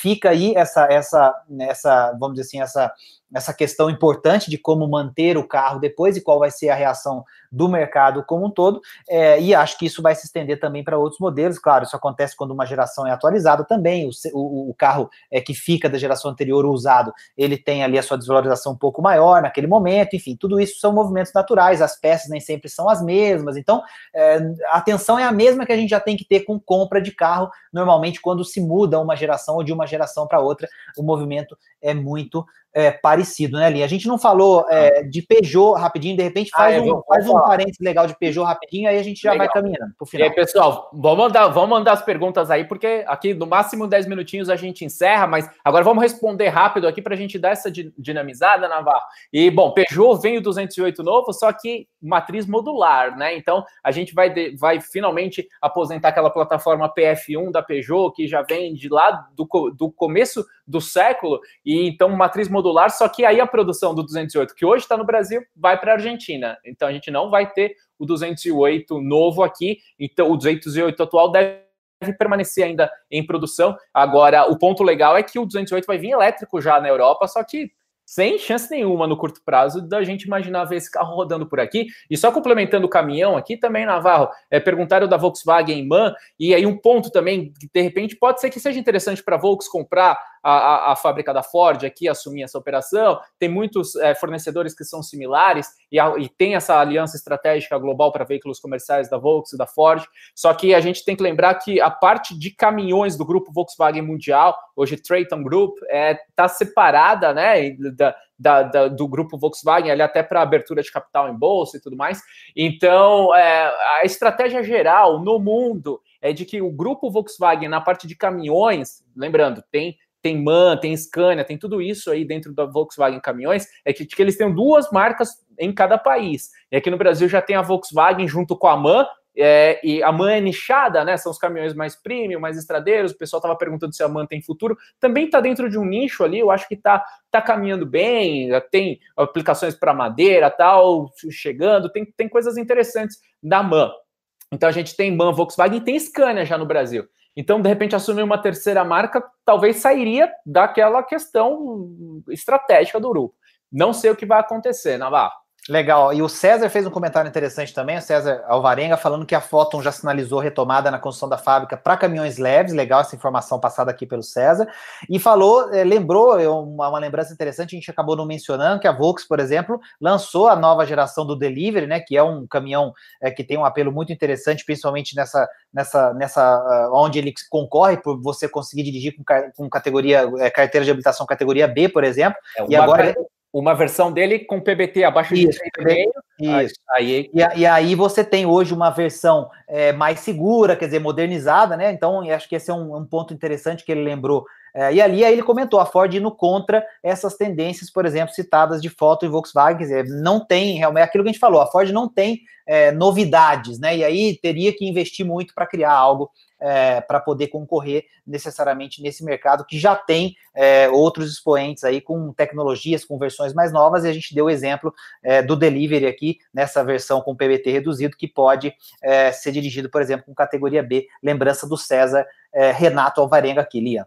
[SPEAKER 1] fica aí essa, essa, essa, vamos dizer assim, essa essa questão importante de como manter o carro depois e qual vai ser a reação do mercado como um todo, é, e acho que isso vai se estender também para outros modelos. Claro, isso acontece quando uma geração é atualizada também. O, o, o carro é, que fica da geração anterior usado, ele tem ali a sua desvalorização um pouco maior naquele momento. Enfim, tudo isso são movimentos naturais. As peças nem sempre são as mesmas. Então, é, a atenção é a mesma que a gente já tem que ter com compra de carro. Normalmente, quando se muda uma geração ou de uma geração para outra, o movimento é muito é, parecido, né, Linha? A gente não falou é, ah. de Peugeot rapidinho, de repente faz, ah, um, faz um parênteses legal de Peugeot rapidinho, aí a gente já legal. vai caminhando
[SPEAKER 2] pro final. E aí, pessoal, vamos mandar, vamos mandar as perguntas aí, porque aqui no máximo 10 minutinhos a gente encerra, mas agora vamos responder rápido aqui para a gente dar essa dinamizada, Navarro. E, bom, Peugeot vem o 208 novo, só que matriz modular, né? Então a gente vai, de, vai finalmente aposentar aquela plataforma PF1 da Peugeot, que já vem de lá do, do começo do século, e então matriz modular, só que aí a produção do 208, que hoje está no Brasil, vai para a Argentina. Então a gente não vai ter o 208 novo aqui, então o 208 atual deve permanecer ainda em produção. Agora, o ponto legal é que o 208 vai vir elétrico já na Europa, só que sem chance nenhuma no curto prazo da gente imaginar ver esse carro rodando por aqui. E só complementando o caminhão aqui também, Navarro, é, perguntaram da Volkswagen Man, e aí um ponto também, de repente pode ser que seja interessante para a Volks comprar a, a, a, fábrica da Ford aqui assumir essa operação. Tem muitos é, fornecedores que são similares e, a, e, tem essa aliança estratégica global para veículos comerciais da Volkswagen e da Ford. Só que a gente tem que lembrar que a parte de caminhões do grupo Volkswagen Mundial, hoje Traton Group, está é, tá separada né, da, da, da, do grupo Volkswagen, ali até para abertura de capital em bolsa e tudo mais. Então, é, a estratégia geral no mundo é de que o grupo Volkswagen, na parte de caminhões, lembrando, tem tem MAN, tem Scania, tem tudo isso aí dentro da Volkswagen Caminhões, é que, que eles têm duas marcas em cada país. E aqui no Brasil já tem a Volkswagen junto com a MAN, é, e a MAN é nichada, né? São os caminhões mais premium, mais estradeiros. O pessoal estava perguntando se a MAN tem futuro. Também está dentro de um nicho ali, eu acho que está tá caminhando bem, tem aplicações para madeira tal, chegando, tem, tem coisas interessantes da MAN. Então a gente tem MAN Volkswagen e tem Scania já no Brasil. Então, de repente, assumir uma terceira marca talvez sairia daquela questão estratégica do grupo. Não sei o que vai acontecer, Navarro.
[SPEAKER 1] Legal. E o César fez um comentário interessante também, o César Alvarenga, falando que a Foton já sinalizou retomada na construção da fábrica para caminhões leves. Legal essa informação passada aqui pelo César. E falou, é, lembrou, uma, uma, lembrança interessante, a gente acabou não mencionando, que a Volks, por exemplo, lançou a nova geração do Delivery, né? Que é um caminhão é, que tem um apelo muito interessante, principalmente nessa, nessa, nessa uh, onde ele concorre por você conseguir dirigir com, com categoria, é, carteira de habilitação categoria B, por exemplo.
[SPEAKER 2] É, e agora uma versão dele com PBT abaixo de 3,5.
[SPEAKER 1] Isso. Aí, e, e, aí você tem hoje uma versão é, mais segura, quer dizer, modernizada, né? Então, acho que esse é um, um ponto interessante que ele lembrou. É, e ali aí ele comentou a Ford indo contra essas tendências, por exemplo, citadas de foto e Volkswagen, quer dizer, não tem, realmente, é aquilo que a gente falou, a Ford não tem é, novidades, né? E aí teria que investir muito para criar algo é, para poder concorrer necessariamente nesse mercado que já tem é, outros expoentes aí com tecnologias, com versões mais novas, e a gente deu o exemplo é, do delivery aqui, nessa versão com PBT reduzido, que pode é, ser dirigido, por exemplo, com categoria B, lembrança do César é, Renato Alvarenga aqui, Lia.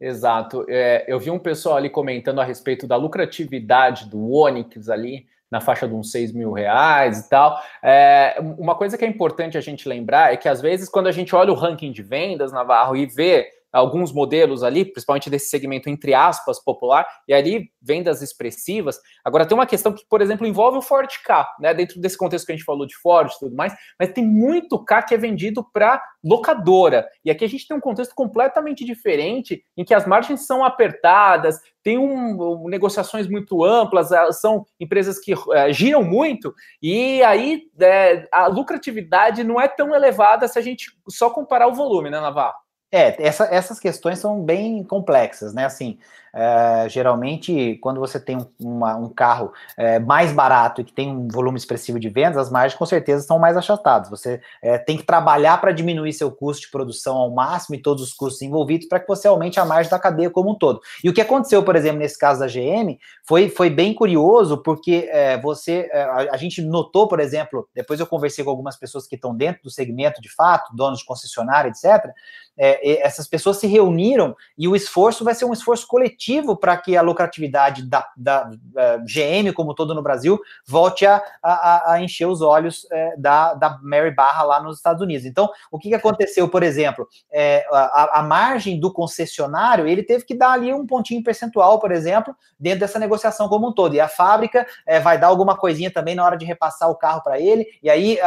[SPEAKER 2] Exato. É, eu vi um pessoal ali comentando a respeito da lucratividade do Onix ali, na faixa de uns 6 mil reais e tal. É, uma coisa que é importante a gente lembrar é que, às vezes, quando a gente olha o ranking de vendas, Navarro, e vê alguns modelos ali, principalmente desse segmento entre aspas popular, e ali vendas expressivas. Agora tem uma questão que, por exemplo, envolve o Ford K, né? Dentro desse contexto que a gente falou de Ford e tudo mais, mas tem muito K que é vendido para locadora. E aqui a gente tem um contexto completamente diferente, em que as margens são apertadas, tem um, um negociações muito amplas, são empresas que é, giram muito, e aí é, a lucratividade não é tão elevada se a gente só comparar o volume, né, Navarro?
[SPEAKER 1] É, essa, essas questões são bem complexas, né? Assim, É, geralmente, quando você tem um, uma, um carro é, mais barato e que tem um volume expressivo de vendas, as margens com certeza são mais achatadas. Você é, tem que trabalhar para diminuir seu custo de produção ao máximo e todos os custos envolvidos para que você aumente a margem da cadeia como um todo. E o que aconteceu, por exemplo, nesse caso da GM, foi, foi bem curioso, porque é, você, é, a, a, gente notou, por exemplo, depois eu conversei com algumas pessoas que estão dentro do segmento de fato, donos de concessionária, etc. É, essas pessoas se reuniram e o esforço vai ser um esforço coletivo para que a lucratividade da, da, da, GM, como todo no Brasil, volte a, a, a encher os olhos é, da, da Mary Barra lá nos Estados Unidos. Então, o que, que aconteceu, por exemplo? É, a, a margem do concessionário, ele teve que dar ali um pontinho percentual, por exemplo, dentro dessa negociação como um todo. E a fábrica é, vai dar alguma coisinha também na hora de repassar o carro para ele, e aí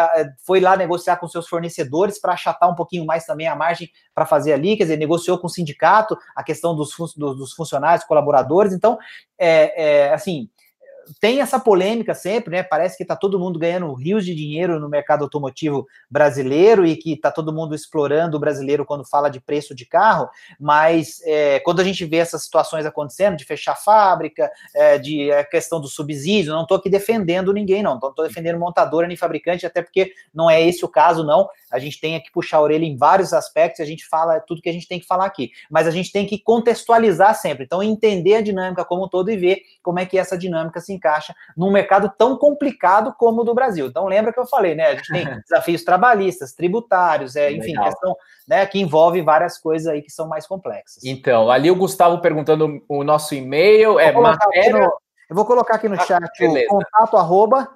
[SPEAKER 1] foi lá negociar com seus fornecedores para achatar um pouquinho mais também a margem para fazer ali, quer dizer, negociou com o sindicato a questão dos, dos funcionários, colaboradores. Então, é, é assim, tem essa polêmica sempre, né? Parece que está todo mundo ganhando rios de dinheiro no mercado automotivo brasileiro e que está todo mundo explorando o brasileiro quando fala de preço de carro, mas é, quando a gente vê essas situações acontecendo, de fechar fábrica, é, de a é, questão do subsídio, não estou aqui defendendo ninguém, não, estou defendendo montadora nem fabricante, até porque não é esse o caso, não. A gente tem que puxar a orelha em vários aspectos, a gente fala tudo que a gente tem que falar aqui, mas a gente tem que contextualizar sempre, então entender a dinâmica como um todo e ver como é que essa dinâmica se encaixa num mercado tão complicado como o do Brasil. Então, lembra que eu falei, né? A gente tem desafios trabalhistas, tributários, é, enfim, Legal. questão né, que envolve várias coisas aí que são mais complexas.
[SPEAKER 2] Então, ali o Gustavo perguntando o nosso e-mail é matéria...
[SPEAKER 1] No, eu vou colocar aqui no ah, chat beleza. o contato arroba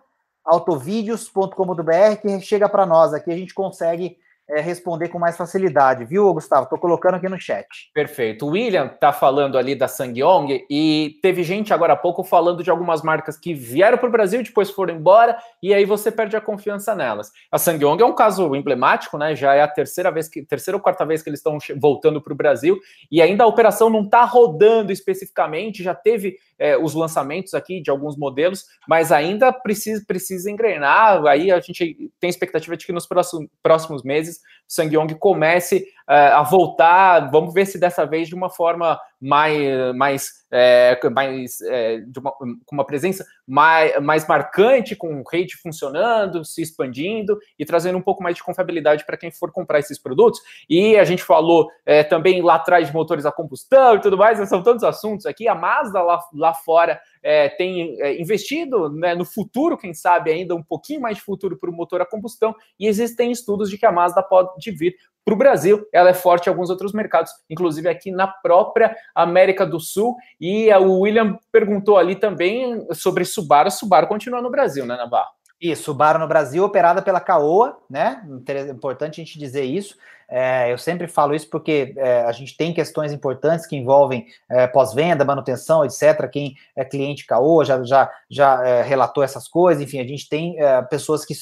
[SPEAKER 1] autovídeos.com.br que chega para nós aqui, a gente consegue é, responder com mais facilidade, viu, Gustavo? Estou colocando aqui no chat.
[SPEAKER 2] Perfeito. O William está falando ali da Sangyong e teve gente agora há pouco falando de algumas marcas que vieram para o Brasil, depois foram embora e aí você perde a confiança nelas. A Sangyong é um caso emblemático, né? Já é a terceira vez que, terceira ou quarta vez que eles estão voltando para o Brasil e ainda a operação não está rodando especificamente. Já teve é, os lançamentos aqui de alguns modelos, mas ainda precisa, precisa engrenar. Aí a gente tem expectativa de que nos próximos, próximos meses o Sangyong comece uh, a voltar. Vamos ver se dessa vez de uma forma mais, mais, é, mais é, uma, com uma presença mais, mais marcante, com rede funcionando, se expandindo e trazendo um pouco mais de confiabilidade para quem for comprar esses produtos. E a gente falou é, também lá atrás de motores a combustão e tudo mais, são tantos assuntos aqui. A Mazda lá, lá fora é, tem é, investido né, no futuro, quem sabe ainda um pouquinho mais de futuro para o motor a combustão, e existem estudos de que a Mazda pode vir para o Brasil, ela é forte em alguns outros mercados, inclusive aqui na própria América do Sul. E o William perguntou ali também sobre Subaru. Subaru continua no Brasil, né, Navarro?
[SPEAKER 1] Isso, Subaru no Brasil, operada pela Caoa, né? Importante a gente dizer isso. É, eu sempre falo isso porque é, a gente tem questões importantes que envolvem é, pós-venda, manutenção, etc. Quem é cliente Caoa já, já, já é, relatou essas coisas. Enfim, a gente tem é, pessoas que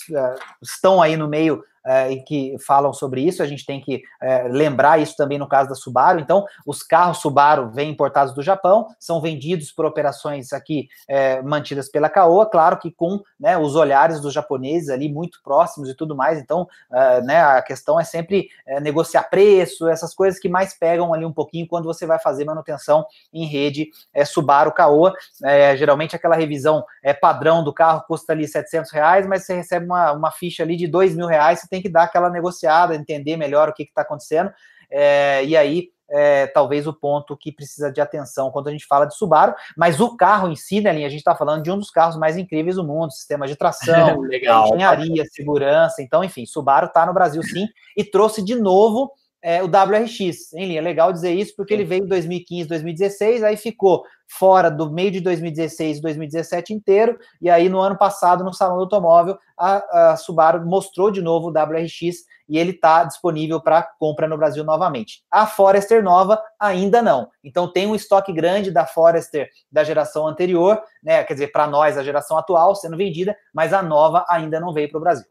[SPEAKER 1] estão aí no meio é, que falam sobre isso, a gente tem que é, lembrar isso também no caso da Subaru. Então, os carros Subaru vêm importados do Japão, são vendidos por operações aqui é, mantidas pela Caoa, claro que com né, os olhares dos japoneses ali muito próximos e tudo mais. Então, é, né, a questão é sempre é, negociar preço, essas coisas que mais pegam ali um pouquinho quando você vai fazer manutenção em rede é, Subaru Caoa. geralmente aquela revisão é padrão do carro custa ali 700 reais, mas você recebe uma, uma ficha ali de 2 mil reais, você tem tem que dar aquela negociada, entender melhor o que está acontecendo, é, e aí é, talvez o ponto que precisa de atenção quando a gente fala de Subaru, mas o carro em si, né, Linha, a gente está falando de um dos carros mais incríveis do mundo, sistema de tração, Legal. engenharia, segurança, então, enfim, Subaru está no Brasil sim, e trouxe de novo é, o WRX, hein, Linha? Legal dizer isso, porque ele veio em 2015, 2016, aí ficou fora do meio de 2016 e 2017 inteiro, e aí no ano passado, no Salão do Automóvel, a, a Subaru mostrou de novo o WRX e ele está disponível para compra no Brasil novamente. A Forester nova ainda não. Então tem um estoque grande da Forester da geração anterior, né? Quer dizer, para nós a geração atual sendo vendida, mas a nova ainda não veio para o Brasil.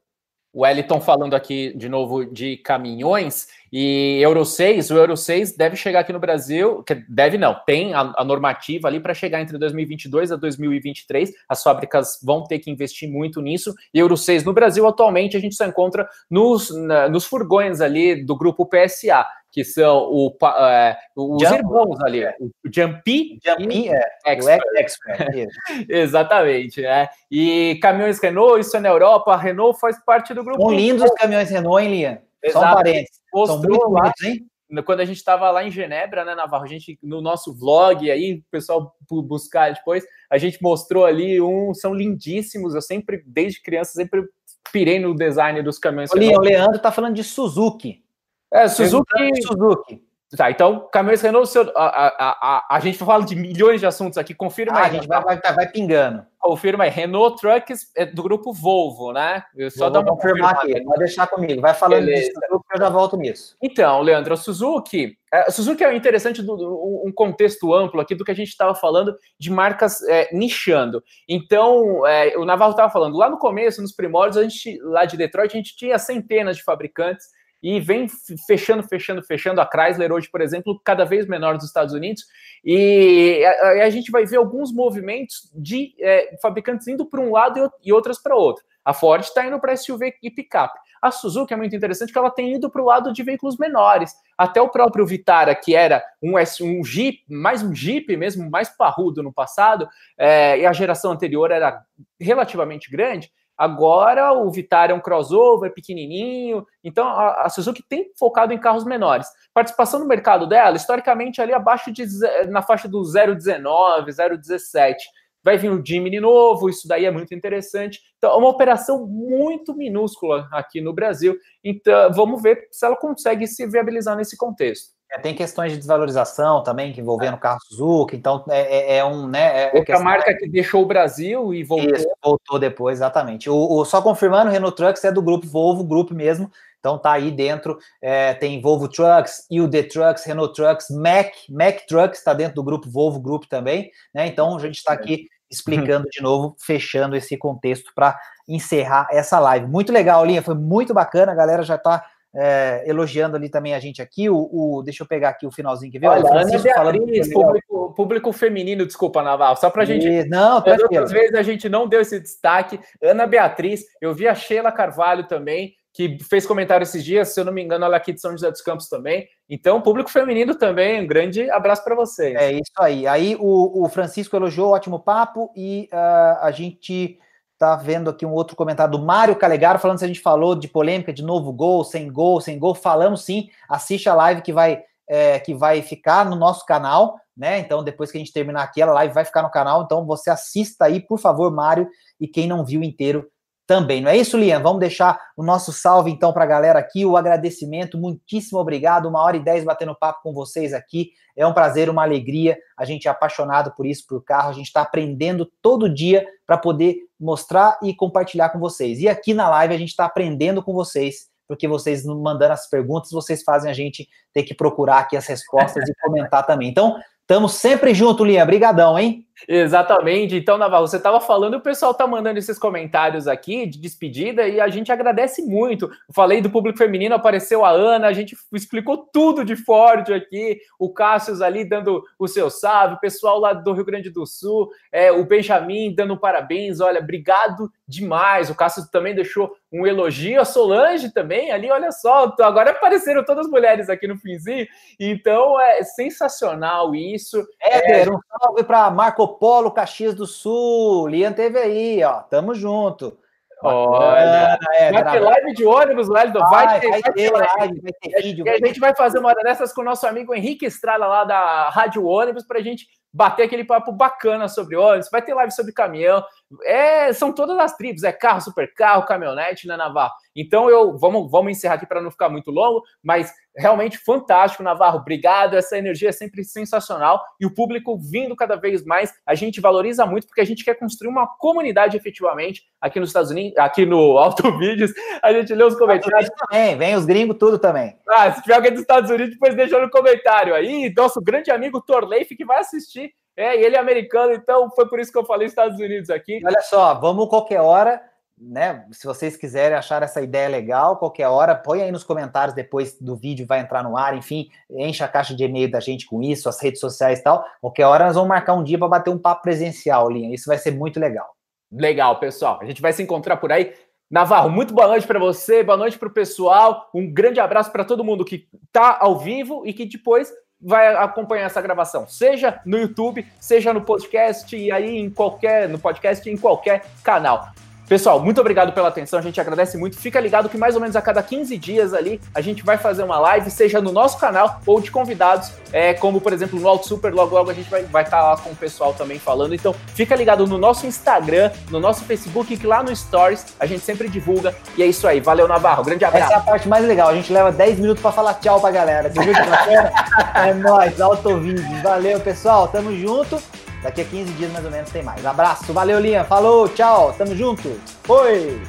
[SPEAKER 2] O Wellington falando aqui de novo de caminhões e Euro 6, o Euro 6 deve chegar aqui no Brasil, deve não, tem a, a normativa ali para chegar entre 2022 a 2023, as fábricas vão ter que investir muito nisso, e Euro 6 no Brasil atualmente a gente só encontra nos, na, nos furgões ali do grupo PSA, que são o, é, os Jump, irmãos ali, é. o Jumpy,
[SPEAKER 1] Jumpy é,
[SPEAKER 2] Expert. o Expert. Exatamente, né? E caminhões Renault, isso é na Europa, a Renault faz parte do grupo.
[SPEAKER 1] São lindos os caminhões Renault, hein, Lian? Só um parênteses.
[SPEAKER 2] São muito bonitos, hein? quando a gente estava lá em Genebra, né, Navarro, a gente no nosso vlog aí, o pessoal buscar depois, a gente mostrou ali um, são lindíssimos. Eu sempre, desde criança, sempre pirei no design dos caminhões.
[SPEAKER 1] Olha, o Leandro tá falando de Suzuki.
[SPEAKER 2] É, Suzuki. Suzuki. Tá, então, caminhões Renault, a, a, a, a, gente fala de milhões de assuntos aqui, confirma
[SPEAKER 1] ah,
[SPEAKER 2] aí.
[SPEAKER 1] A gente vai, vai, vai pingando.
[SPEAKER 2] Confirma aí, Renault Trucks é do grupo Volvo, né?
[SPEAKER 1] Eu só dá uma confirmar aqui, pode deixar comigo, vai falando Beleza. disso, eu já volto nisso.
[SPEAKER 2] Então, Leandro, a Suzuki, a Suzuki é interessante do, do, um contexto amplo aqui do que a gente estava falando de marcas é, nichando. Então, é, o Navarro estava falando, lá no começo, nos primórdios, a gente, lá de Detroit, a gente tinha centenas de fabricantes e vem fechando, fechando, fechando. A Chrysler hoje, por exemplo, cada vez menor dos Estados Unidos. E a, a gente vai ver alguns movimentos de é, fabricantes indo para um lado e, e outras para outro. A Ford está indo para SUV e picape. A Suzuki é muito interessante que ela tem ido para o lado de veículos menores. Até o próprio Vitara, que era um, um Jeep, mais um Jeep mesmo, mais parrudo no passado, é, e a geração anterior era relativamente grande, Agora o Vitara é um crossover pequenininho, então a, Suzuki tem focado em carros menores. Participação no mercado dela, historicamente ali abaixo de na faixa do 0,19, 0,17. Vai vir o Jimny novo, isso daí é muito interessante. Então, é uma operação muito minúscula aqui no Brasil. Então, vamos ver se ela consegue se viabilizar nesse contexto.
[SPEAKER 1] É, tem questões de desvalorização também que envolvendo o carro Suzuki, então é, é, é um, né? É,
[SPEAKER 2] é Outra marca que deixou o Brasil e voltou. Isso,
[SPEAKER 1] voltou depois, exatamente. O, o, só confirmando, o Renault Trucks é do grupo Volvo, grupo mesmo, então tá aí dentro, é, tem Volvo Trucks, UD Trucks, Renault Trucks, Mac, Mac Trucks está dentro do grupo Volvo Group também, né? Então a gente está aqui explicando de novo, fechando esse contexto para encerrar essa live. Muito legal, Linha, foi muito bacana, a galera já está é, elogiando ali também a gente aqui. O, o, deixa eu pegar aqui o finalzinho que veio.
[SPEAKER 2] Olha, Beatriz, falando público, público, feminino, desculpa, Naval, só para a gente.
[SPEAKER 1] E, não,
[SPEAKER 2] tá outras vezes a gente não deu esse destaque. Ana Beatriz, eu vi a Sheila Carvalho também, que fez comentário esses dias, se eu não me engano, ela é aqui de São José dos Campos também. Então, público feminino também, um grande abraço para vocês.
[SPEAKER 1] É isso aí. Aí o, o Francisco elogiou, ótimo papo, e uh, a gente Tá vendo aqui um outro comentário do Mário Calegaro falando se a gente falou de polêmica de novo gol, sem gol, sem gol. Falamos sim. Assiste a live que vai é, que vai ficar no nosso canal, né? Então, depois que a gente terminar aqui, a live vai ficar no canal. Então, você assista aí, por favor, Mário. E quem não viu inteiro, também. Não é isso, Lian? Vamos deixar o nosso salve então para a galera aqui, o agradecimento. Muitíssimo obrigado. Uma hora e dez batendo papo com vocês aqui. É um prazer, uma alegria. A gente é apaixonado por isso, por carro. A gente está aprendendo todo dia para poder mostrar e compartilhar com vocês. E aqui na live a gente está aprendendo com vocês, porque vocês mandando as perguntas, vocês fazem a gente ter que procurar aqui as respostas e comentar também. Então, estamos sempre junto, Lian. Brigadão, hein?
[SPEAKER 2] Exatamente. Então, Navarro, você estava falando e o pessoal está mandando esses comentários aqui de despedida e a gente agradece muito. Eu falei do público feminino, apareceu a Ana, a gente explicou tudo de Ford aqui, o Cássio ali dando o seu salve, o pessoal lá do Rio Grande do Sul, é, o Benjamin dando parabéns. Olha, obrigado demais. O Cássio também deixou um elogio, a Solange também ali, olha só, agora apareceram todas as mulheres aqui no finzinho. Então, é sensacional isso.
[SPEAKER 1] É, é um salve para Marco Polo, Caxias do Sul. Lian teve aí, ó. Tamo junto.
[SPEAKER 2] Olha, é, vai ter live de ônibus, Wellington. Vai, vai, ter, vai, ter, live, vai ter vídeo. E a gente vai fazer uma dessas com o nosso amigo Henrique Estrada lá da Rádio Ônibus para a gente bater aquele papo bacana sobre ônibus. Vai ter live sobre caminhão. É, são todas as tribos, é carro, super carro, caminhonete, né, Navarro? Então eu vamos, vamos encerrar aqui para não ficar muito longo, mas realmente fantástico, Navarro. Obrigado. Essa energia é sempre sensacional e o público vindo cada vez mais. A gente valoriza muito porque a gente quer construir uma comunidade efetivamente aqui nos Estados Unidos, aqui no Auto Vídeos. A gente lê os comentários.
[SPEAKER 1] Também, vem os gringos tudo também.
[SPEAKER 2] Ah, se tiver alguém dos Estados Unidos, depois deixa no comentário aí. Nosso grande amigo Torleif que vai assistir é, e ele é americano, então foi por isso que eu falei Estados Unidos aqui.
[SPEAKER 1] Olha só, vamos qualquer hora, né? Se vocês quiserem achar essa ideia legal, qualquer hora, põe aí nos comentários depois do vídeo, vai entrar no ar, enfim, enche a caixa de e-mail da gente com isso, as redes sociais e tal. Qualquer hora nós vamos marcar um dia para bater um papo presencial, Linha. Isso vai ser muito legal.
[SPEAKER 2] Legal, pessoal. A gente vai se encontrar por aí. Navarro, muito boa noite para você, boa noite para o pessoal. Um grande abraço para todo mundo que está ao vivo e que depois vai acompanhar essa gravação, seja no YouTube, seja no podcast e aí em qualquer no podcast em qualquer canal. Pessoal, muito obrigado pela atenção, a gente agradece muito. Fica ligado que mais ou menos a cada 15 dias ali a gente vai fazer uma live, seja no nosso canal ou de convidados, é, como por exemplo no Auto Super, logo logo a gente vai estar vai tá lá com o pessoal também falando. Então fica ligado no nosso Instagram, no nosso Facebook, que lá no Stories a gente sempre divulga. E é isso aí, valeu Navarro, grande abraço.
[SPEAKER 1] Essa é a parte mais legal, a gente leva 10 minutos para falar tchau pra galera. Você viu é nóis, Autovídeos. Valeu pessoal, tamo junto. Daqui a 15 dias mais ou menos tem mais. Abraço, valeu, Linha. Falou, tchau, tamo junto. Foi!